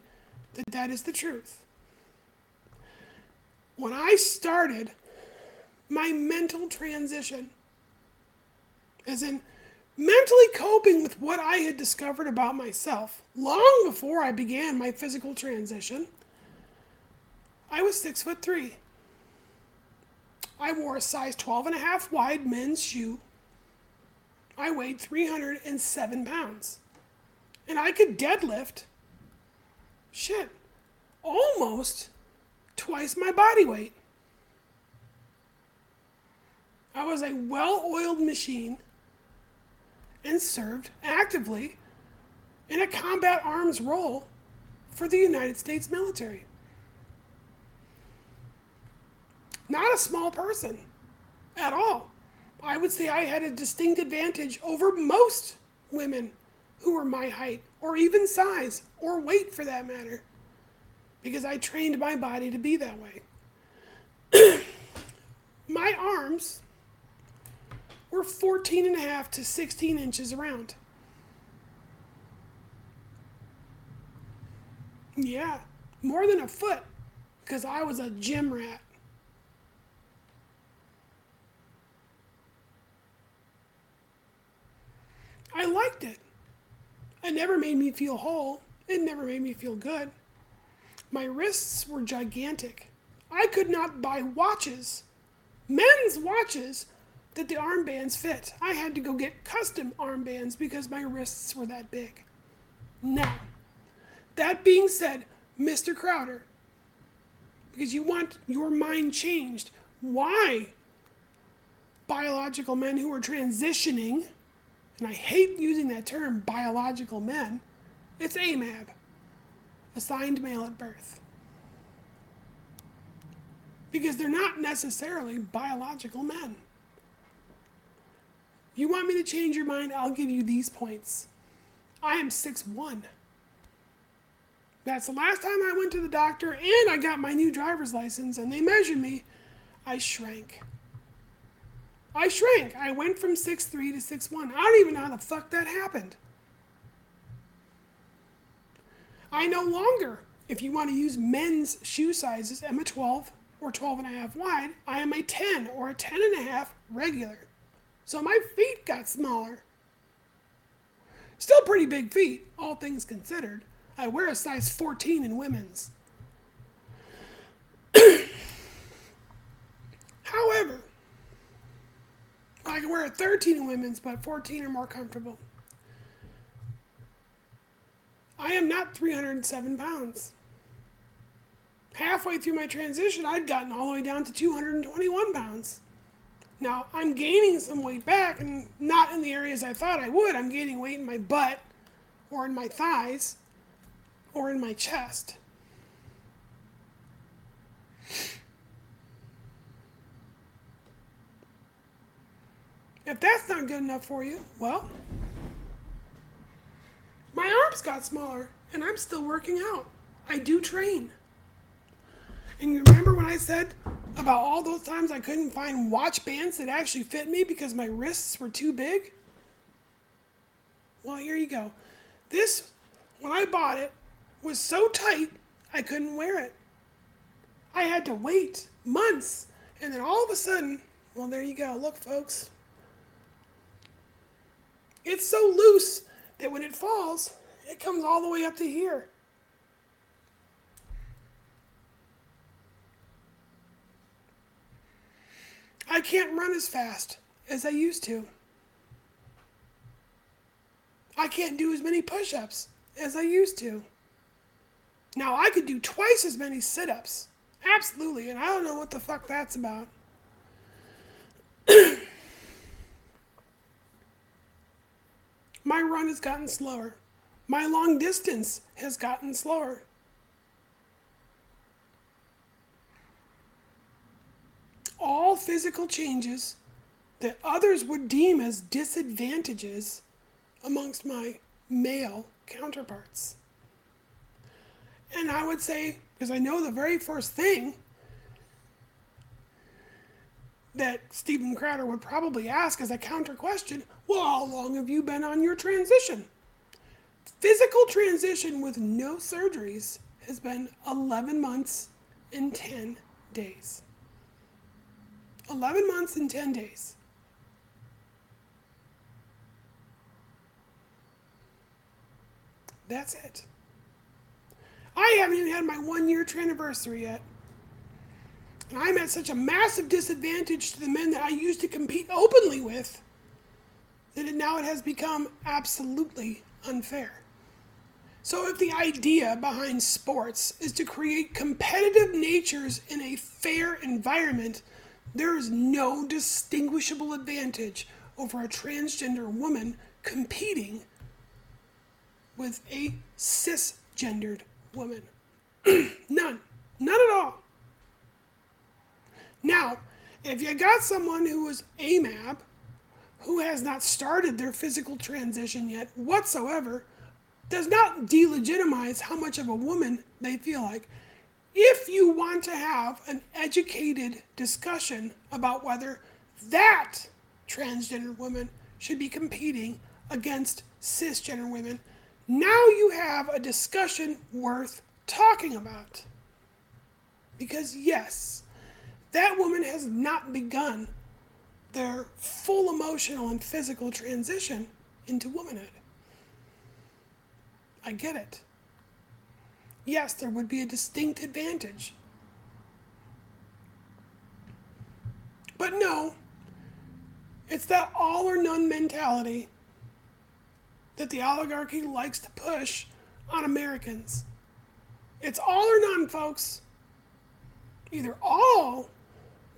that that is the truth. When I started my mental transition, as in mentally coping with what I had discovered about myself long before I began my physical transition, I was six foot three. I wore a size 12 and a half wide men's shoe. I weighed 307 pounds. And I could deadlift shit, almost twice my body weight. I was a well oiled machine and served actively in a combat arms role for the United States military. Not a small person at all. I would say I had a distinct advantage over most women who were my height, or even size, or weight for that matter, because I trained my body to be that way. <clears throat> my arms were 14 and a half to 16 inches around. Yeah, more than a foot, because I was a gym rat. I liked it. It never made me feel whole. It never made me feel good. My wrists were gigantic. I could not buy watches, men's watches, that the armbands fit. I had to go get custom armbands because my wrists were that big. Now, that being said, Mr. Crowder, because you want your mind changed, why biological men who are transitioning and I hate using that term, biological men, it's AMAB, assigned male at birth. Because they're not necessarily biological men. You want me to change your mind? I'll give you these points. I am six one. That's the last time I went to the doctor and I got my new driver's license and they measured me. I shrank. I shrank. I went from 6'3 to 6'1. I don't even know how the fuck that happened. I no longer, if you want to use men's shoe sizes, am a 12 or 12 and a half wide. I am a 10 or a 10 and a half regular. So my feet got smaller. Still pretty big feet, all things considered. I wear a size 14 in women's. <coughs> However, I can wear a 13 in women's, but 14 are more comfortable. I am not 307 pounds. Halfway through my transition, I'd gotten all the way down to 221 pounds. Now, I'm gaining some weight back, and not in the areas I thought I would. I'm gaining weight in my butt, or in my thighs, or in my chest. If that's not good enough for you, well, my arms got smaller and I'm still working out. I do train. And you remember when I said about all those times I couldn't find watch bands that actually fit me because my wrists were too big? Well, here you go. This, when I bought it, was so tight I couldn't wear it. I had to wait months. And then all of a sudden, well, there you go. Look, folks. It's so loose that when it falls, it comes all the way up to here. I can't run as fast as I used to. I can't do as many push ups as I used to. Now, I could do twice as many sit ups. Absolutely, and I don't know what the fuck that's about. <clears throat> My run has gotten slower. My long distance has gotten slower. All physical changes that others would deem as disadvantages amongst my male counterparts. And I would say, because I know the very first thing that Steven Crowder would probably ask as a counter question well, how long have you been on your transition? Physical transition with no surgeries has been 11 months and 10 days. 11 months and 10 days. That's it. I haven't even had my one year anniversary yet. And I'm at such a massive disadvantage to the men that I used to compete openly with that it, now it has become absolutely unfair. So, if the idea behind sports is to create competitive natures in a fair environment, there is no distinguishable advantage over a transgender woman competing with a cisgendered woman. <clears throat> None. None at all. Now, if you got someone who is AMAB, who has not started their physical transition yet whatsoever, does not delegitimize how much of a woman they feel like. If you want to have an educated discussion about whether that transgender woman should be competing against cisgender women, now you have a discussion worth talking about. Because, yes, that woman has not begun their full emotional and physical transition into womanhood. I get it. Yes, there would be a distinct advantage. But no, it's that all or none mentality that the oligarchy likes to push on Americans. It's all or none, folks. Either all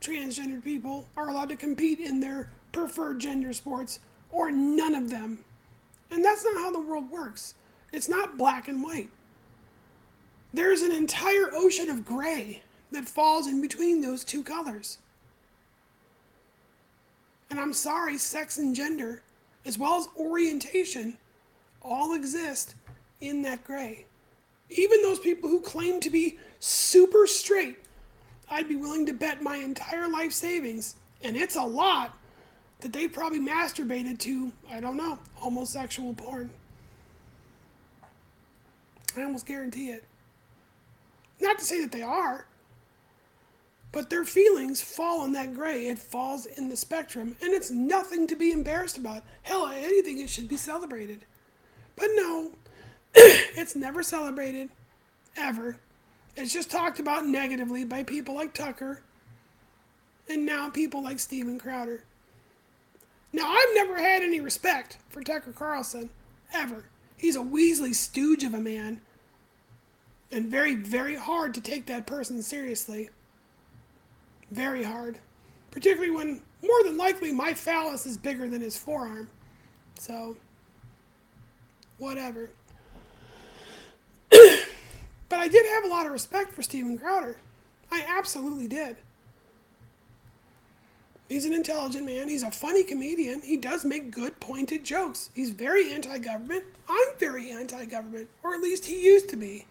transgender people are allowed to compete in their preferred gender sports or none of them. And that's not how the world works. It's not black and white. There's an entire ocean of gray that falls in between those two colors. And I'm sorry, sex and gender, as well as orientation, all exist in that gray. Even those people who claim to be super straight I'd be willing to bet my entire life savings, and it's a lot, that they probably masturbated to, I don't know, homosexual porn. I almost guarantee it. Not to say that they are. But their feelings fall in that gray. It falls in the spectrum, and it's nothing to be embarrassed about. Hell, anything it should be celebrated. But no, <clears throat> it's never celebrated, ever. It's just talked about negatively by people like Tucker and now people like Steven Crowder. Now, I've never had any respect for Tucker Carlson, ever. He's a Weasley stooge of a man, and very, very hard to take that person seriously. Very hard. Particularly when, more than likely, my phallus is bigger than his forearm. So, whatever. <clears throat> but I did have a lot of respect for Steven Crowder. I absolutely did. He's an intelligent man. He's a funny comedian. He does make good, pointed jokes. He's very anti government. I'm very anti government, or at least he used to be.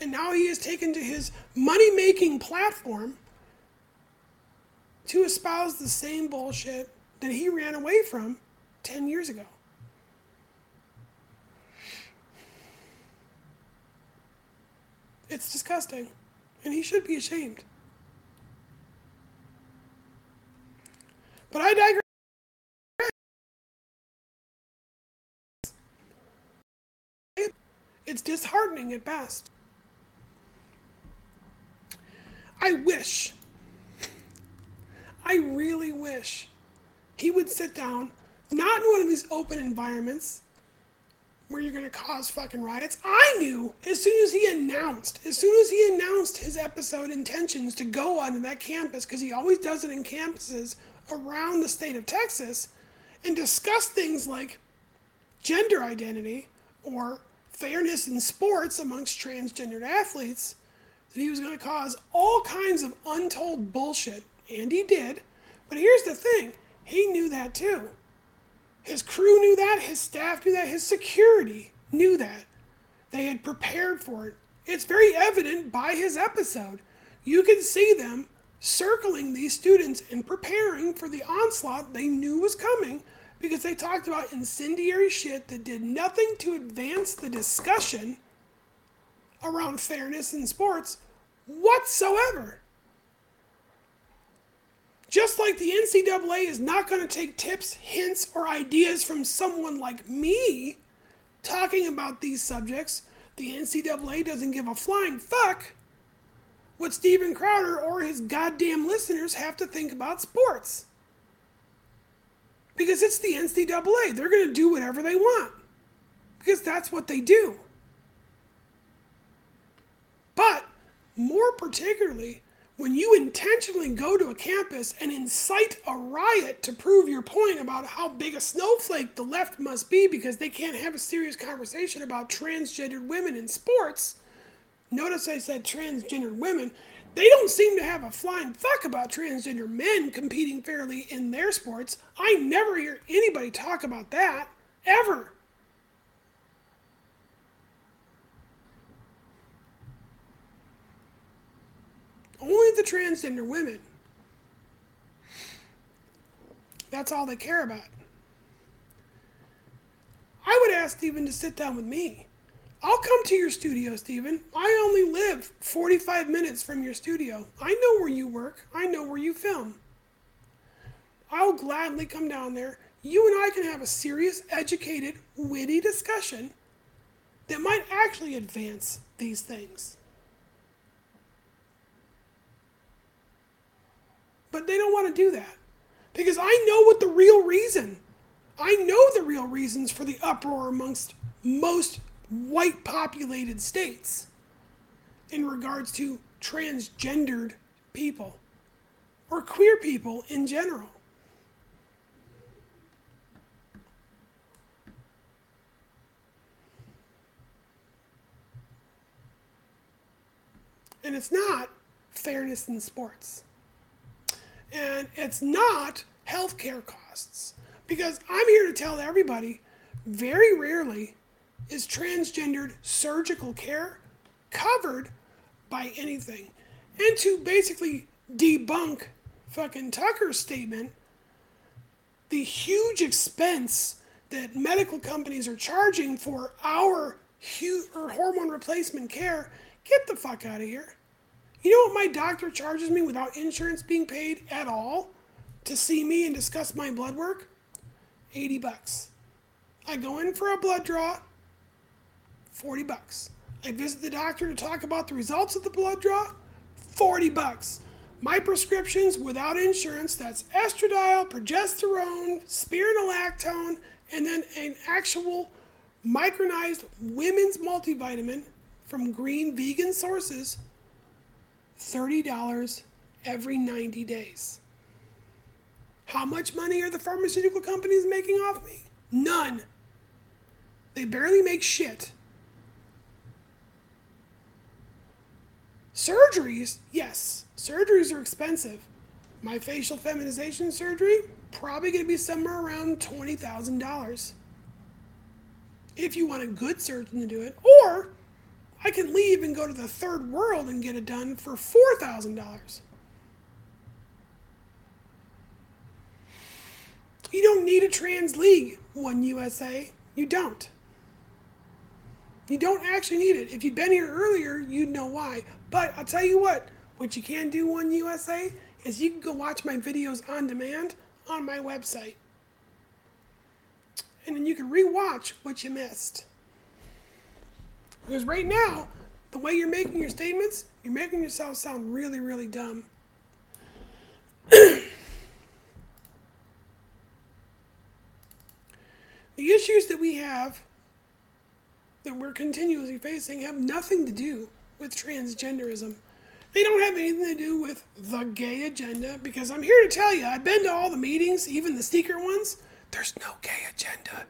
And now he has taken to his money making platform to espouse the same bullshit that he ran away from 10 years ago. It's disgusting, and he should be ashamed. But I digress. It's disheartening at best. I wish, I really wish he would sit down, not in one of these open environments where you're going to cause fucking riots. I knew as soon as he announced, as soon as he announced his episode intentions to go onto that campus, because he always does it in campuses around the state of Texas, and discuss things like gender identity or fairness in sports amongst transgendered athletes that he was going to cause all kinds of untold bullshit. And he did. But here's the thing he knew that too. His crew knew that, his staff knew that, his security knew that. They had prepared for it. It's very evident by his episode. You can see them circling these students and preparing for the onslaught they knew was coming because they talked about incendiary shit that did nothing to advance the discussion around fairness in sports whatsoever. Just like the NCAA is not going to take tips, hints, or ideas from someone like me talking about these subjects, the NCAA doesn't give a flying fuck what Steven Crowder or his goddamn listeners have to think about sports. Because it's the NCAA. They're going to do whatever they want. Because that's what they do. But more particularly, when you intentionally go to a campus and incite a riot to prove your point about how big a snowflake the left must be because they can't have a serious conversation about transgendered women in sports, notice I said transgendered women, they don't seem to have a flying fuck about transgender men competing fairly in their sports. I never hear anybody talk about that, ever. Only the transgender women. That's all they care about. I would ask Steven to sit down with me. I'll come to your studio, Steven. I only live 45 minutes from your studio. I know where you work, I know where you film. I'll gladly come down there. You and I can have a serious, educated, witty discussion that might actually advance these things. But they don't want to do that because I know what the real reason. I know the real reasons for the uproar amongst most white populated states in regards to transgendered people or queer people in general. And it's not fairness in sports. And it's not healthcare costs. Because I'm here to tell everybody very rarely is transgendered surgical care covered by anything? And to basically debunk fucking Tucker's statement, the huge expense that medical companies are charging for our hu- or hormone replacement care, get the fuck out of here. You know what my doctor charges me without insurance being paid at all to see me and discuss my blood work? 80 bucks. I go in for a blood draw, 40 bucks. I visit the doctor to talk about the results of the blood draw, 40 bucks. My prescriptions without insurance, that's estradiol, progesterone, spironolactone, and then an actual micronized women's multivitamin from green vegan sources, $30 every 90 days. How much money are the pharmaceutical companies making off me? None. They barely make shit. Surgeries, yes, surgeries are expensive. My facial feminization surgery, probably going to be somewhere around $20,000. If you want a good surgeon to do it. Or I can leave and go to the third world and get it done for $4,000. You don't need a trans league, One USA. You don't. You don't actually need it. If you'd been here earlier, you'd know why. But I'll tell you what, what you can do One USA is you can go watch my videos on demand on my website. And then you can rewatch what you missed. Because right now, the way you're making your statements, you're making yourself sound really, really dumb. <clears throat> the issues that we have that we're continuously facing have nothing to do with transgenderism. They don't have anything to do with the gay agenda because I'm here to tell you, I've been to all the meetings, even the secret ones. There's no gay agenda.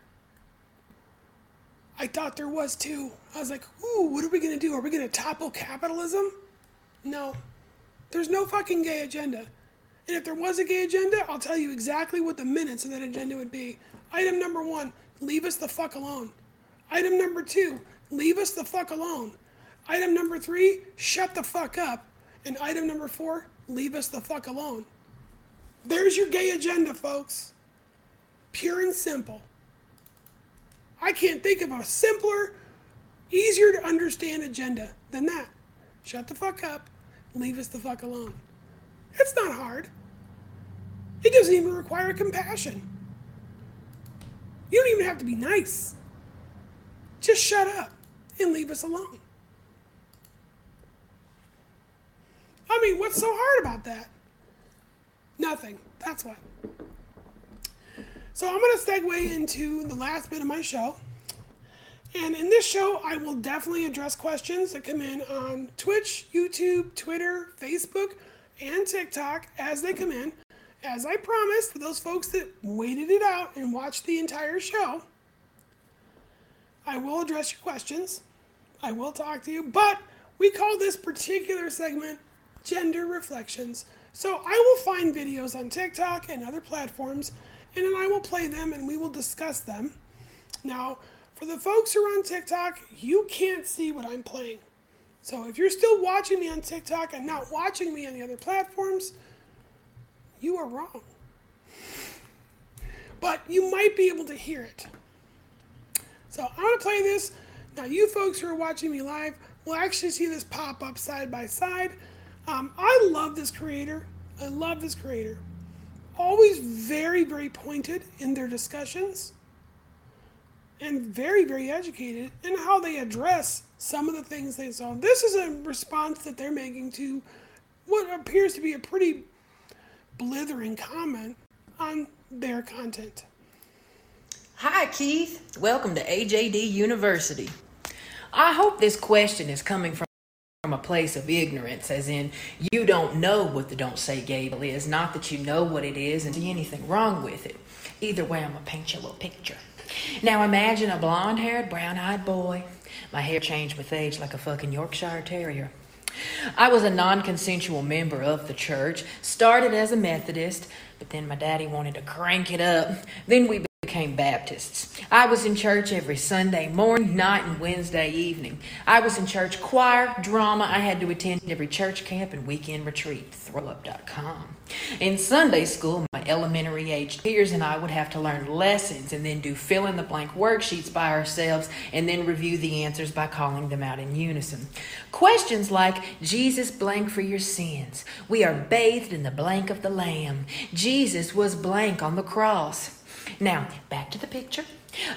I thought there was too. I was like, ooh, what are we to do? Are we to topple capitalism? No. There's no fucking gay agenda. And if there was a gay agenda, I'll tell you exactly what the minutes of that agenda would be. Item number one, leave us the fuck alone. Item number two, leave us the fuck alone. Item number three, shut the fuck up. And item number four, leave us the fuck alone. There's your gay agenda, folks. Pure and simple. I can't think of a simpler, easier to understand agenda than that. Shut the fuck up, leave us the fuck alone. It's not hard. It doesn't even require compassion. You don't even have to be nice. Just shut up and leave us alone. I mean, what's so hard about that? Nothing. That's what. So I'm going to segue into the last bit of my show. And in this show, I will definitely address questions that come in on Twitch, YouTube, Twitter, Facebook, and TikTok as they come in. As I promised, for those folks that waited it out and watched the entire show, I will address your questions. I will talk to you, but we call this particular segment Gender Reflections. So I will find videos on TikTok and other platforms, and then I will play them and we will discuss them. Now, for the folks who are on TikTok, you can't see what I'm playing. So if you're still watching me on TikTok and not watching me on the other platforms, you are wrong. But you might be able to hear it. So I'm going to play this. Now, you folks who are watching me live will actually see this pop up side by side. Um, I love this creator. I love this creator. Always very, very pointed in their discussions and very, very educated in how they address some of the things they saw. This is a response that they're making to what appears to be a pretty blithering comment on their content. Hi, Keith. Welcome to AJD University. I hope this question is coming from from a place of ignorance, as in you don't know what the Don't Say Gay bill is, not that you know what it is and see anything wrong with it. Either way, I'm gonna paint you a little picture. Now imagine a blonde haired, brown eyed boy. My hair changed with age like a fucking Yorkshire Terrier. I was a non consensual member of the church, started as a Methodist, but then my daddy wanted to crank it up. Then we became Baptists. I was in church every Sunday morning, night, and Wednesday evening. I was in church choir, drama. I had to attend every church camp and weekend retreat. ThrowUp.com. In Sunday school, my elementary age peers and I would have to learn lessons and then do fill in the blank worksheets by ourselves and then review the answers by calling them out in unison. Questions like Jesus blank for your sins. We are bathed in the blank of the Lamb. Jesus was blank on the cross. Now, back to the picture.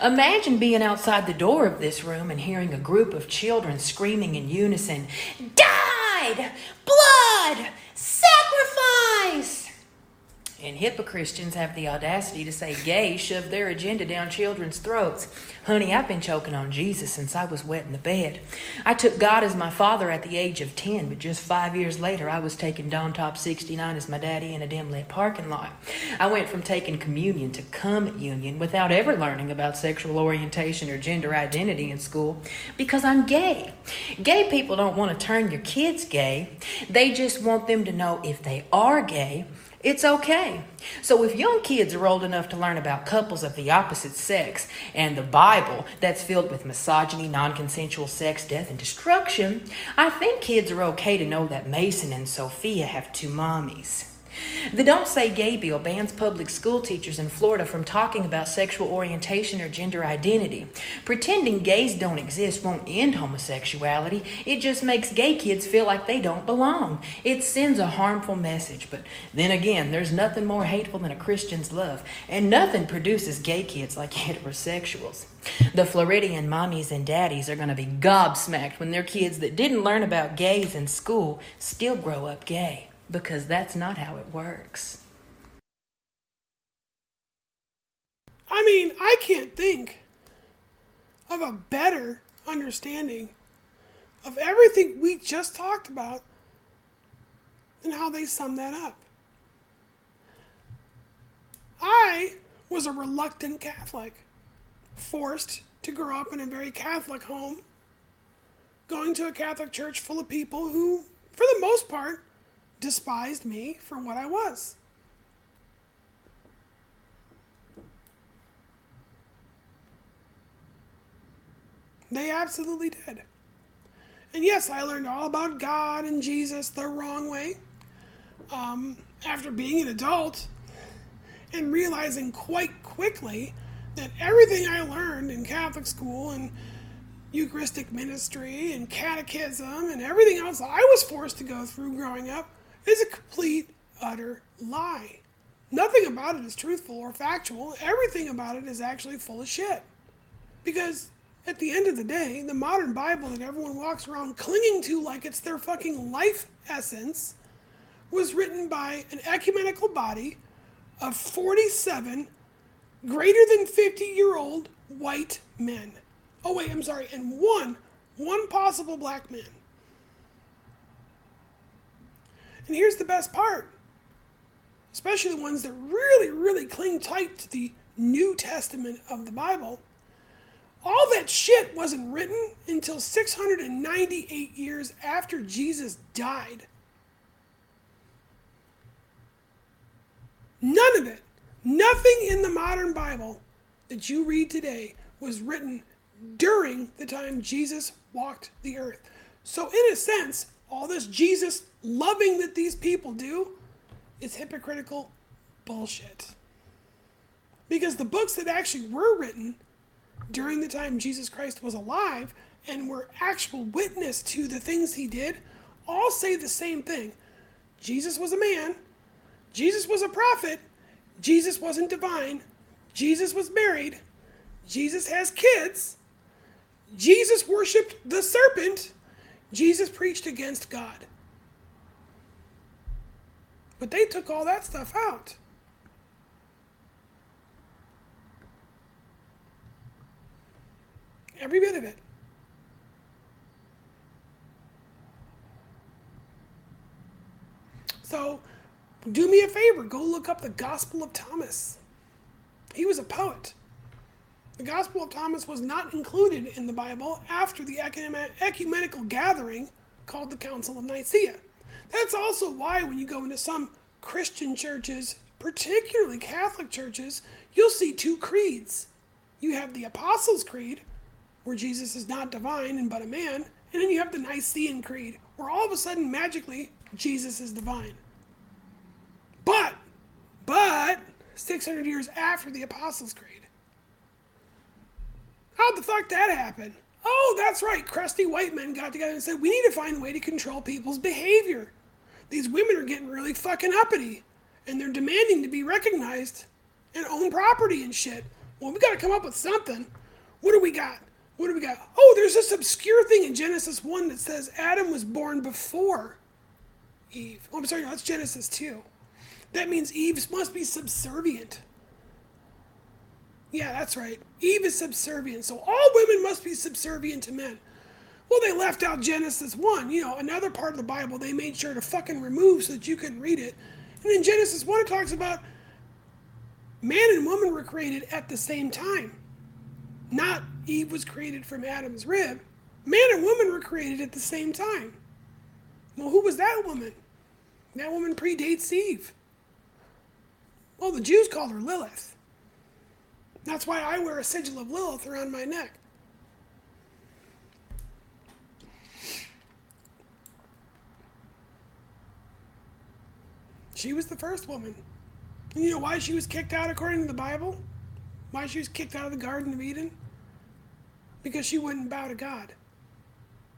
Imagine being outside the door of this room and hearing a group of children screaming in unison, Died! Blood! Sacrifice! And Christians have the audacity to say gay shove their agenda down children's throats. Honey, I've been choking on Jesus since I was wet in the bed. I took God as my father at the age of 10, but just five years later, I was taking Don Top 69 as my daddy in a dim lit parking lot. I went from taking communion to come union without ever learning about sexual orientation or gender identity in school because I'm gay. Gay people don't want to turn your kids gay, they just want them to know if they are gay it's okay. So, if young kids are old enough to learn about couples of the opposite sex and the Bible that's filled with misogyny, non consensual sex, death, and destruction, I think kids are okay to know that Mason and Sophia have two mommies. The Don't Say Gay bill bans public school teachers in Florida from talking about sexual orientation or gender identity. Pretending gays don't exist won't end homosexuality, it just makes gay kids feel like they don't belong. It sends a harmful message, but then again, there's nothing more hateful than a Christian's love, and nothing produces gay kids like <laughs> heterosexuals. The Floridian mommies and daddies are going to be gobsmacked when their kids that didn't learn about gays in school still grow up gay because that's not how it works. I mean, I can't think of a better understanding of everything we just talked about and how they sum that up. I was a reluctant Catholic, forced to grow up in a very Catholic home, going to a Catholic church full of people who, for the most part, despised me for what I was. They absolutely did. And yes, I learned all about God and Jesus the wrong way. Um, after being an adult and realizing quite quickly that everything I learned in Catholic school and Eucharistic ministry and catechism and everything else I was forced to go through growing up is a complete, utter lie. Nothing about it is truthful or factual. Everything about it is actually full of shit. Because at the end of the day, the modern Bible that everyone walks around clinging to like it's their fucking life essence was written by an ecumenical body of 47 greater than 50 year old white men. Oh, wait, I'm sorry, and one, one possible black man. And here's the best part especially the ones that really, really cling tight to the New Testament of the Bible. All that shit wasn't written until 698 years after Jesus died. None of it, nothing in the modern Bible that you read today was written during the time Jesus walked the earth. So, in a sense, all this Jesus loving that these people do is hypocritical bullshit. Because the books that actually were written during the time Jesus Christ was alive and were actual witness to the things he did all say the same thing. Jesus was a man, Jesus was a prophet, Jesus wasn't divine, Jesus was married, Jesus has kids, Jesus worshiped the serpent, Jesus preached against God. But they took all that stuff out. Every bit of it. So, do me a favor, go look up the Gospel of Thomas. He was a poet. The Gospel of Thomas was not included in the Bible after the ecumenical gathering called the Council of Nicaea. That's also why when you go into some Christian churches, particularly Catholic churches, you'll see two creeds. You have the Apostles' Creed, where Jesus is not divine and but a man, and then you have the Nicene Creed, where all of a sudden, magically, Jesus is divine. But, but, 600 years after the Apostles' Creed. How'd the fuck that happen? Oh, that's right. Crusty white men got together and said, we need to find a way to control people's behavior. These women are getting really fucking uppity, and they're demanding to be recognized and own property and shit. Well, we got to come up with something. What do we got? What do we got? Oh, there's this obscure thing in Genesis 1 that says Adam was born before Eve. Oh, I'm sorry, no, that's Genesis 2. That means Eve must be subservient. Yeah, that's right. Eve is subservient. So all women must be subservient to men. Well, they left out Genesis 1, you know, another part of the Bible they made sure to fucking remove so that you couldn't read it. And in Genesis 1, it talks about man and woman were created at the same time. Not Eve was created from Adam's rib. Man and woman were created at the same time. Well, who was that woman? That woman predates Eve. Well, the Jews called her Lilith. That's why I wear a sigil of Lilith around my neck. She was the first woman. And you know why she was kicked out according to the Bible? Why she was kicked out of the Garden of Eden? Because she wouldn't bow to God.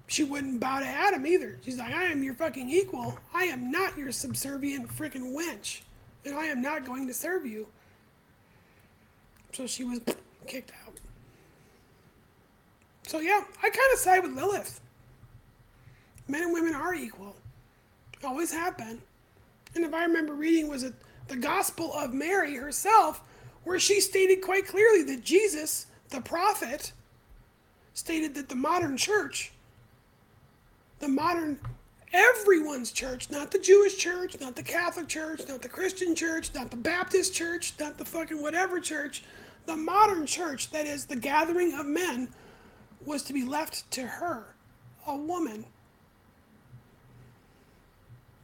She wouldn't bow to Adam either. She's like, I am your fucking equal. I am not your subservient freaking wench. And I am not going to serve you. So she was kicked out. So yeah, I kind of side with Lilith. Men and women are equal. Always have been. And if I remember reading, was it the Gospel of Mary herself, where she stated quite clearly that Jesus, the prophet, stated that the modern church, the modern everyone's church, not the Jewish church, not the Catholic church, not the Christian church, not the Baptist church, not the fucking whatever church, the modern church, that is the gathering of men, was to be left to her, a woman.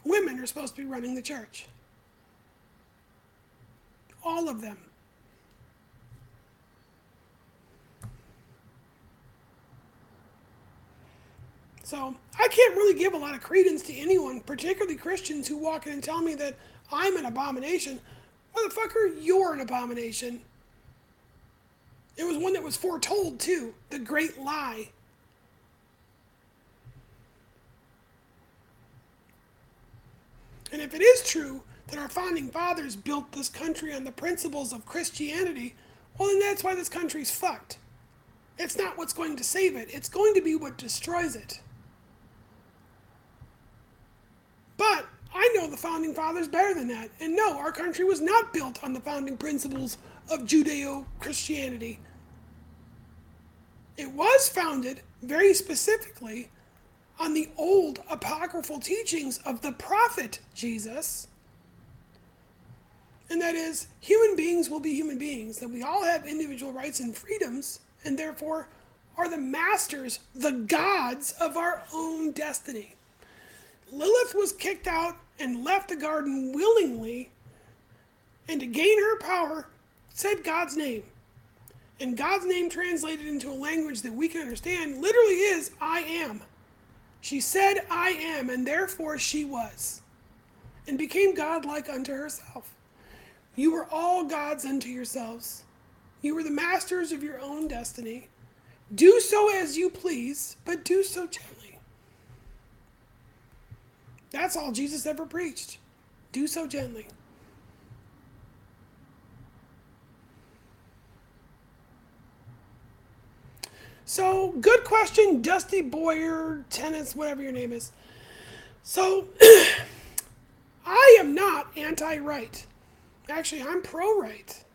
Women are supposed to be running the church. All of them. So I can't really give a lot of credence to anyone, particularly Christians who walk in and tell me that I'm an abomination. Motherfucker, you're an abomination. It was one that was foretold too, the great lie. And if it is true that our founding fathers built this country on the principles of Christianity, well, then that's why this country's fucked. It's not what's going to save it, it's going to be what destroys it. But I know the founding fathers better than that. And no, our country was not built on the founding principles of Judeo Christianity. It was founded very specifically on the old apocryphal teachings of the prophet Jesus. And that is, human beings will be human beings, that we all have individual rights and freedoms, and therefore are the masters, the gods of our own destiny. Lilith was kicked out and left the garden willingly, and to gain her power, said God's name. And God's name translated into a language that we can understand literally is I am. She said, I am, and therefore she was, and became godlike unto herself. You were all gods unto yourselves. You were the masters of your own destiny. Do so as you please, but do so gently. That's all Jesus ever preached. Do so gently. So, good question, Dusty Boyer, Tennis, whatever your name is. So, <clears throat> I am not anti right. Actually, I'm pro right.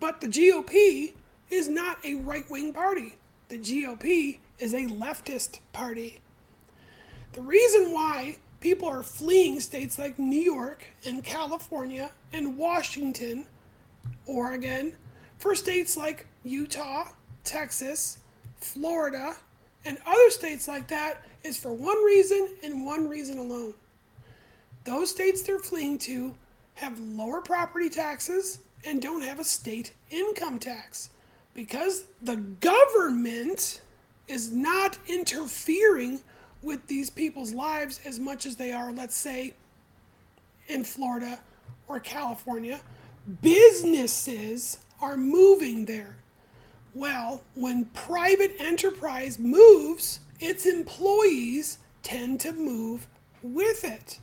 But the GOP is not a right wing party. The GOP is a leftist party. The reason why people are fleeing states like New York and California and Washington, Oregon, for states like Utah, Texas, Florida, and other states like that is for one reason and one reason alone. Those states they're fleeing to have lower property taxes and don't have a state income tax because the government is not interfering with these people's lives as much as they are, let's say, in Florida or California. Businesses are moving there. Well, when private enterprise moves, its employees tend to move with it.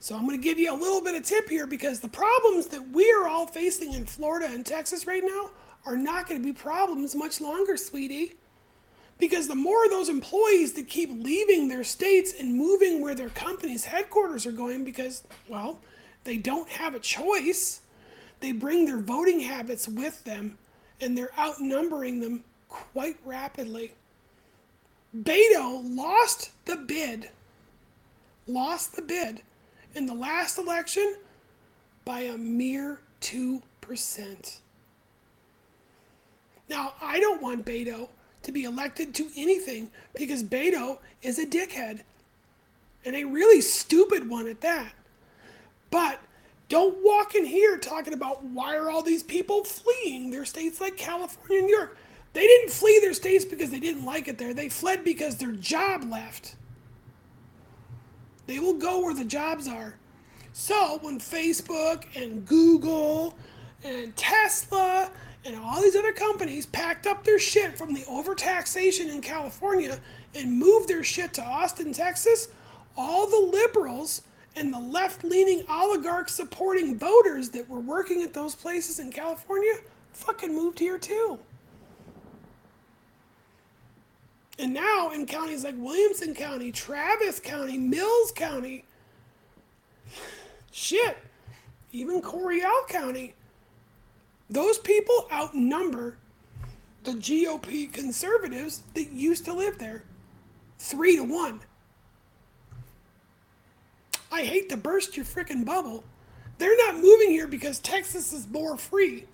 So I'm going to give you a little bit of tip here because the problems that we are all facing in Florida and Texas right now are not going to be problems much longer, sweetie. Because the more of those employees that keep leaving their states and moving where their company's headquarters are going because, well, they don't have a choice, they bring their voting habits with them and they're outnumbering them quite rapidly. Beto lost the bid, lost the bid in the last election by a mere 2%. Now, I don't want Beto to be elected to anything because Beto is a dickhead and a really stupid one at that. But don't walk in here talking about why are all these people fleeing their states like California and New York. They didn't flee their states because they didn't like it there. They fled because their job left. They will go where the jobs are. So when Facebook and Google and Tesla and all these other companies packed up their shit from the overtaxation in California and moved their shit to Austin, Texas, all the liberals and the left leaning oligarch supporting voters that were working at those places in California fucking moved here too. And now in counties like Williamson County, Travis County, Mills County, shit, even Coryell County, those people outnumber the GOP conservatives that used to live there three to one. I hate to burst your freaking bubble. They're not moving here because Texas is more free.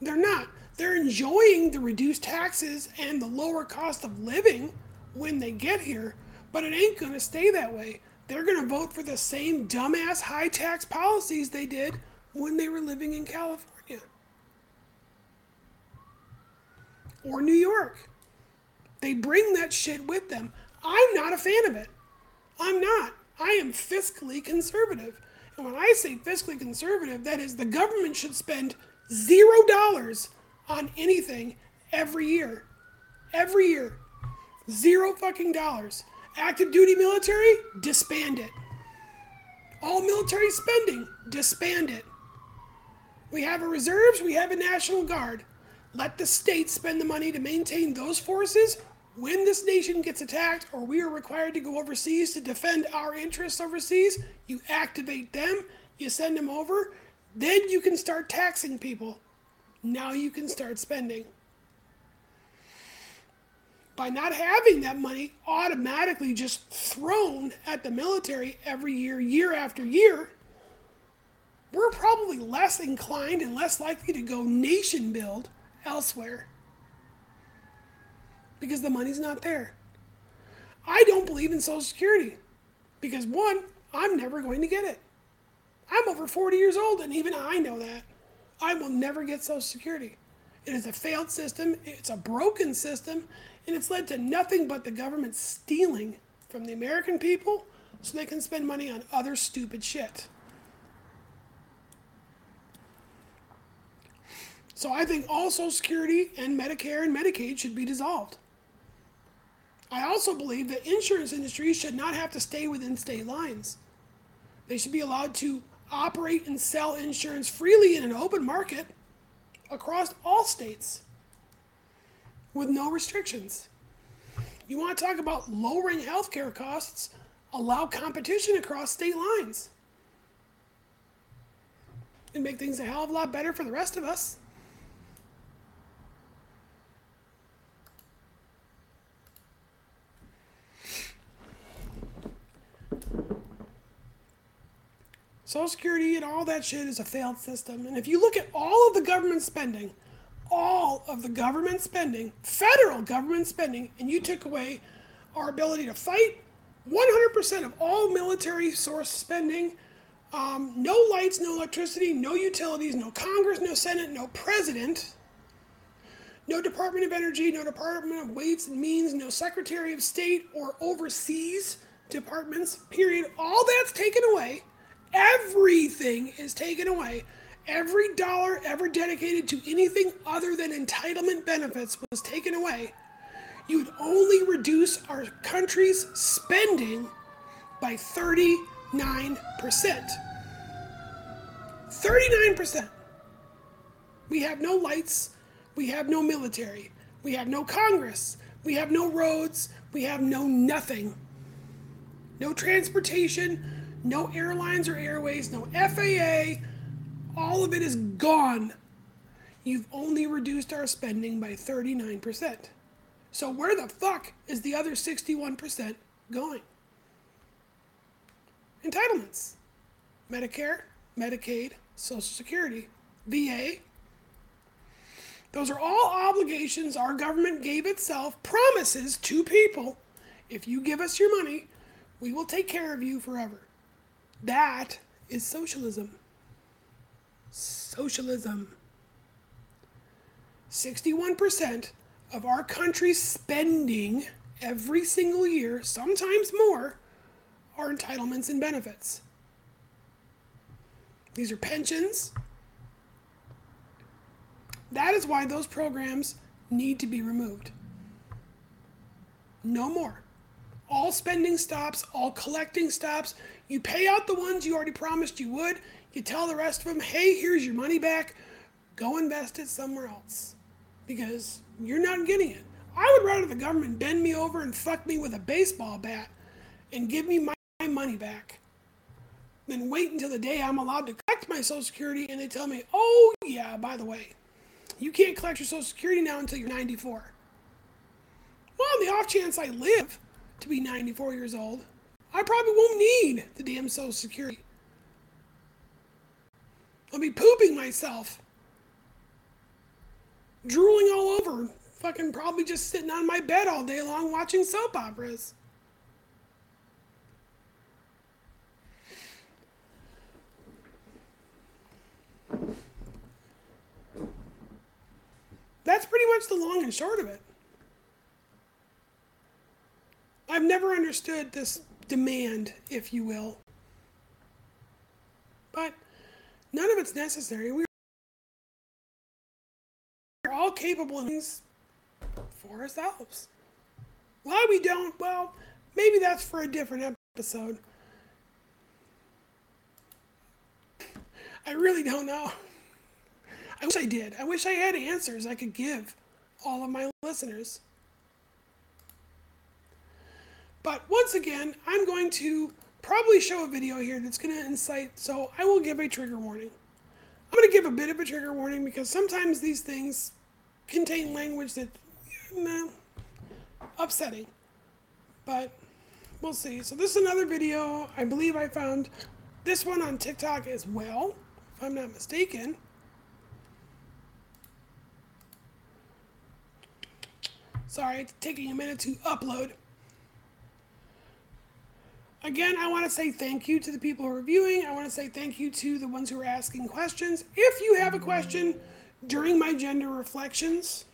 They're not. They're enjoying the reduced taxes and the lower cost of living when they get here, but it ain't going to stay that way. They're going to vote for the same dumbass high tax policies they did when they were living in California or New York. They bring that shit with them. I'm not a fan of it. I'm not. I am fiscally conservative. And when I say fiscally conservative, that is the government should spend zero dollars on anything every year. Every year. Zero fucking dollars. Active duty military, disband it. All military spending, disband it. We have a reserves, we have a National Guard. Let the states spend the money to maintain those forces. When this nation gets attacked or we are required to go overseas to defend our interests overseas, you activate them, you send them over, then you can start taxing people. Now you can start spending. By not having that money automatically just thrown at the military every year, year after year, we're probably less inclined and less likely to go nation build elsewhere because the money's not there. I don't believe in Social Security because, one, I'm never going to get it. I'm over 40 years old, and even I know that. I will never get Social Security. It is a failed system, it's a broken system, and it's led to nothing but the government stealing from the American people so they can spend money on other stupid shit. So I think all Social Security and Medicare and Medicaid should be dissolved. I also believe that insurance industries should not have to stay within state lines. They should be allowed to operate and sell insurance freely in an open market across all states with no restrictions. You want to talk about lowering healthcare costs? Allow competition across state lines. And make things a hell of a lot better for the rest of us. Social Security and all that shit is a failed system. And if you look at all of the government spending, all of the government spending, federal government spending, and you took away our ability to fight, 100% of all military source spending, Um, no lights, no electricity, no utilities, no Congress, no Senate, no president, no Department of Energy, no Department of Weights and Means, no Secretary of State or overseas departments, period. All that's taken away. Everything is taken away. Every dollar ever dedicated to anything other than entitlement benefits was taken away. You would only reduce our country's spending by 39%. 39%. We have no lights. We have no military. We have no Congress. We have no roads. We have no nothing. No transportation, no airlines or airways, no FAA. All of it is gone. You've only reduced our spending by 39%. So, where the fuck is the other 61% going? Entitlements Medicare, Medicaid, Social Security, VA. Those are all obligations our government gave itself, promises to people. If you give us your money, we will take care of you forever. That is socialism. Socialism. 61% of our country's spending every single year, sometimes more, are entitlements and benefits. These are pensions. That is why those programs need to be removed. No more. All spending stops, all collecting stops. You pay out the ones you already promised you would. You tell the rest of them, hey, here's your money back. Go invest it somewhere else because you're not getting it. I would rather the government bend me over and fuck me with a baseball bat and give me my money back than wait until the day I'm allowed to collect my Social Security and they tell me, oh, yeah, by the way, you can't collect your Social Security now until you're 94. Well, on the off chance I live to be 94 years old, I probably won't need the damn Social Security. I'll be pooping myself, drooling all over, fucking probably just sitting on my bed all day long watching soap operas. That's pretty much the long and short of it. I've never understood this demand, if you will. But none of it's necessary. We're all capable of things for ourselves. Why we don't, well, maybe that's for a different episode. I really don't know. I wish I did. I wish I had answers I could give all of my listeners. But once again, I'm going to probably show a video here that's going to incite, so I will give a trigger warning. I'm going to give a bit of a trigger warning because sometimes these things contain language that, you know, upsetting. But we'll see. So this is another video. I believe I found this one on TikTok as well, if I'm not mistaken. Sorry, it's taking a minute to upload. Again, I want to say thank you to the people who are reviewing. I want to say thank you to the ones who are asking questions. If you have a question during my gender reflections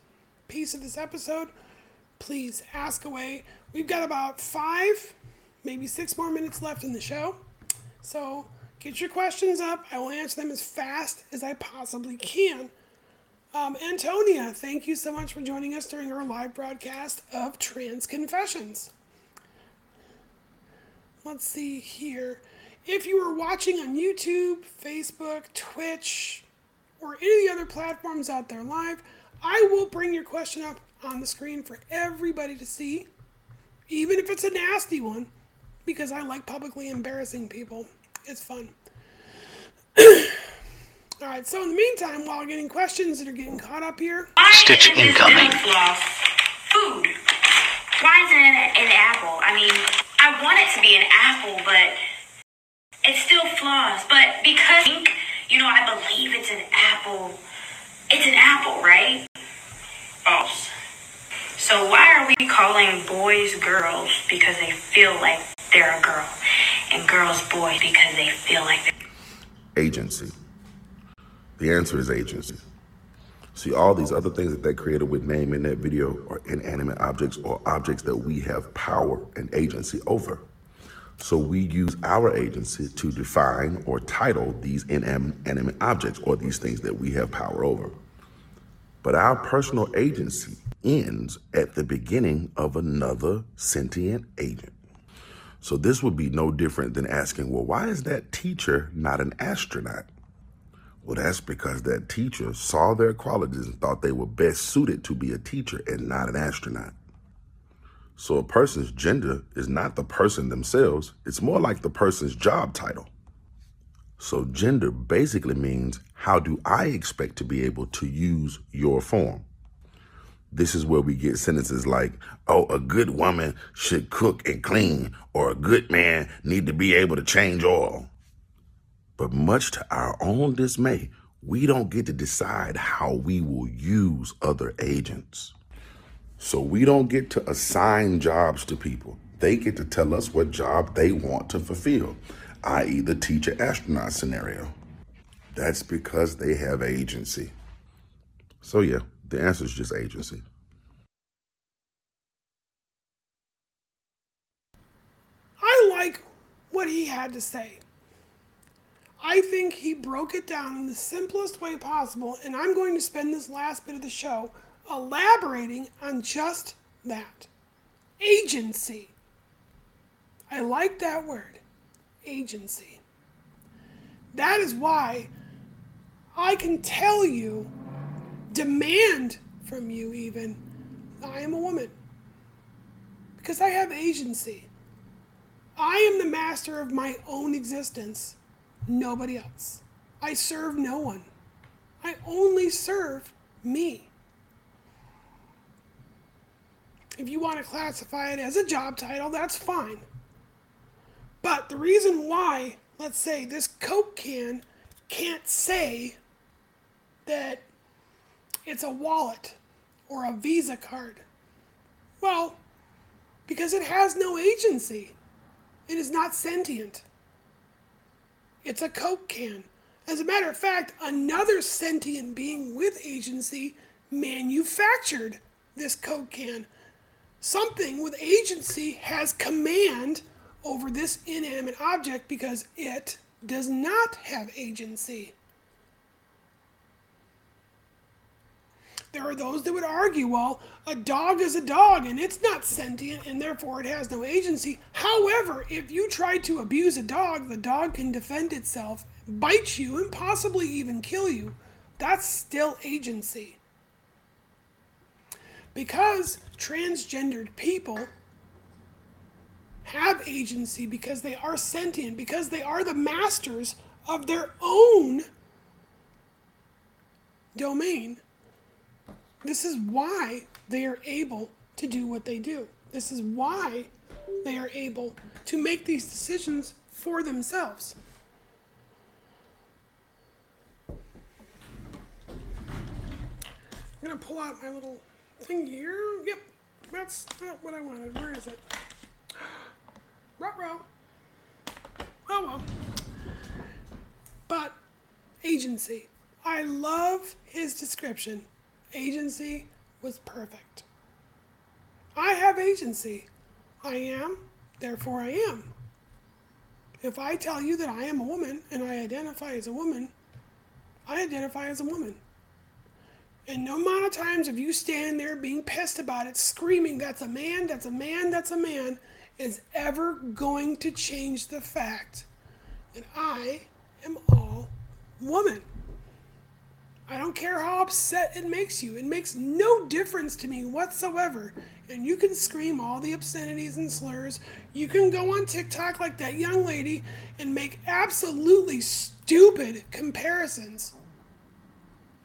piece of this episode, please ask away. We've got about five, maybe six more minutes left in the show. So get your questions up. I will answer them as fast as I possibly can. Um, Antonia, thank you so much for joining us during our live broadcast of Trans Confessions. Let's see here. If you are watching on YouTube, Facebook, Twitch, or any of the other platforms out there live, I will bring your question up on the screen for everybody to see, even if it's a nasty one, because I like publicly embarrassing people. It's fun. <clears throat> All right, so in the meantime, while getting questions that are getting caught up here. Stitch incoming. Food. Why isn't it an apple? I mean, I want it to be an apple, but it still floss. But because, you know, I believe it's an apple, it's an apple, right? False. So why are we calling boys girls because they feel like they're a girl, and girls boys because they feel like they're agency? The answer is agency. See, all these other things that they created with name in that video are inanimate objects or objects that we have power and agency over. So we use our agency to define or title these inanimate objects or these things that we have power over. But our personal agency ends at the beginning of another sentient agent. So this would be no different than asking, well, why is that teacher not an astronaut? Well, that's because that teacher saw their qualities and thought they were best suited to be a teacher and not an astronaut. So a person's gender is not the person themselves, it's more like the person's job title. So gender basically means how do I expect to be able to use your form? This is where we get sentences like, oh, a good woman should cook and clean, or a good man need to be able to change oil. But much to our own dismay, we don't get to decide how we will use other agents. So we don't get to assign jobs to people. They get to tell us what job they want to fulfill, i.e., the teacher astronaut scenario. That's because they have agency. So, yeah, the answer is just agency. I like what he had to say. I think he broke it down in the simplest way possible, and I'm going to spend this last bit of the show elaborating on just that agency. I like that word, agency. That is why I can tell you, demand from you even, I am a woman. Because I have agency. I am the master of my own existence nobody else. I serve no one. I only serve me. If you want to classify it as a job title, that's fine. But the reason why, let's say, this Coke can can't say that it's a wallet or a Visa card, well, because it has no agency. It is not sentient. It's a Coke can. As a matter of fact, another sentient being with agency manufactured this Coke can. Something with agency has command over this inanimate object because it does not have agency. There are those that would argue, well, a dog is a dog and it's not sentient and therefore it has no agency. However, if you try to abuse a dog, the dog can defend itself, bite you, and possibly even kill you. That's still agency. Because transgendered people have agency because they are sentient, because they are the masters of their own domain this is why they are able to do what they do. This is why they are able to make these decisions for themselves. I'm to pull out my little thing here. Yep, that's not what I wanted. Where is it? Ruh-roh. Oh well. But agency. I love his description agency was perfect. I have agency. I am, therefore I am. If I tell you that I am a woman and I identify as a woman, I identify as a woman. And no amount of times of you standing there being pissed about it, screaming, that's a man, that's a man, that's a man, is ever going to change the fact that I am all woman. I don't care how upset it makes you. It makes no difference to me whatsoever. And you can scream all the obscenities and slurs. You can go on TikTok like that young lady and make absolutely stupid comparisons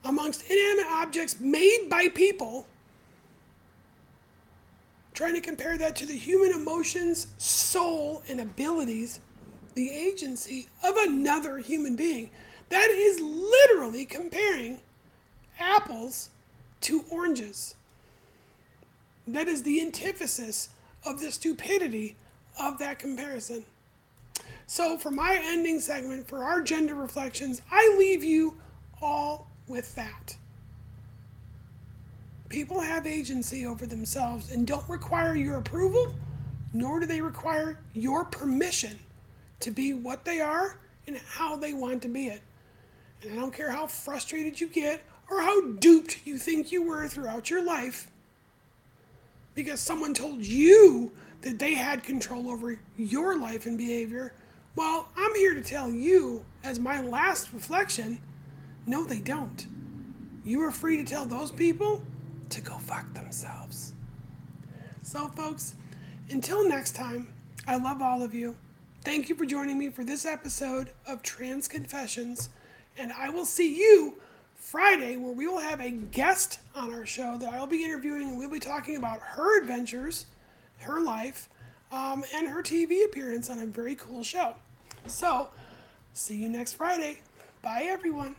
amongst inanimate objects made by people. Trying to compare that to the human emotions, soul, and abilities, the agency of another human being. That is literally comparing apples to oranges. That is the antithesis of the stupidity of that comparison. So, for my ending segment, for our gender reflections, I leave you all with that. People have agency over themselves and don't require your approval, nor do they require your permission to be what they are and how they want to be it. And I don't care how frustrated you get or how duped you think you were throughout your life because someone told you that they had control over your life and behavior. Well, I'm here to tell you, as my last reflection, no, they don't. You are free to tell those people to go fuck themselves. So, folks, until next time, I love all of you. Thank you for joining me for this episode of Trans Confessions, and I will see you Friday, where we will have a guest on our show that I'll be interviewing, and we'll be talking about her adventures, her life, um, and her TV appearance on a very cool show. So, see you next Friday. Bye, everyone.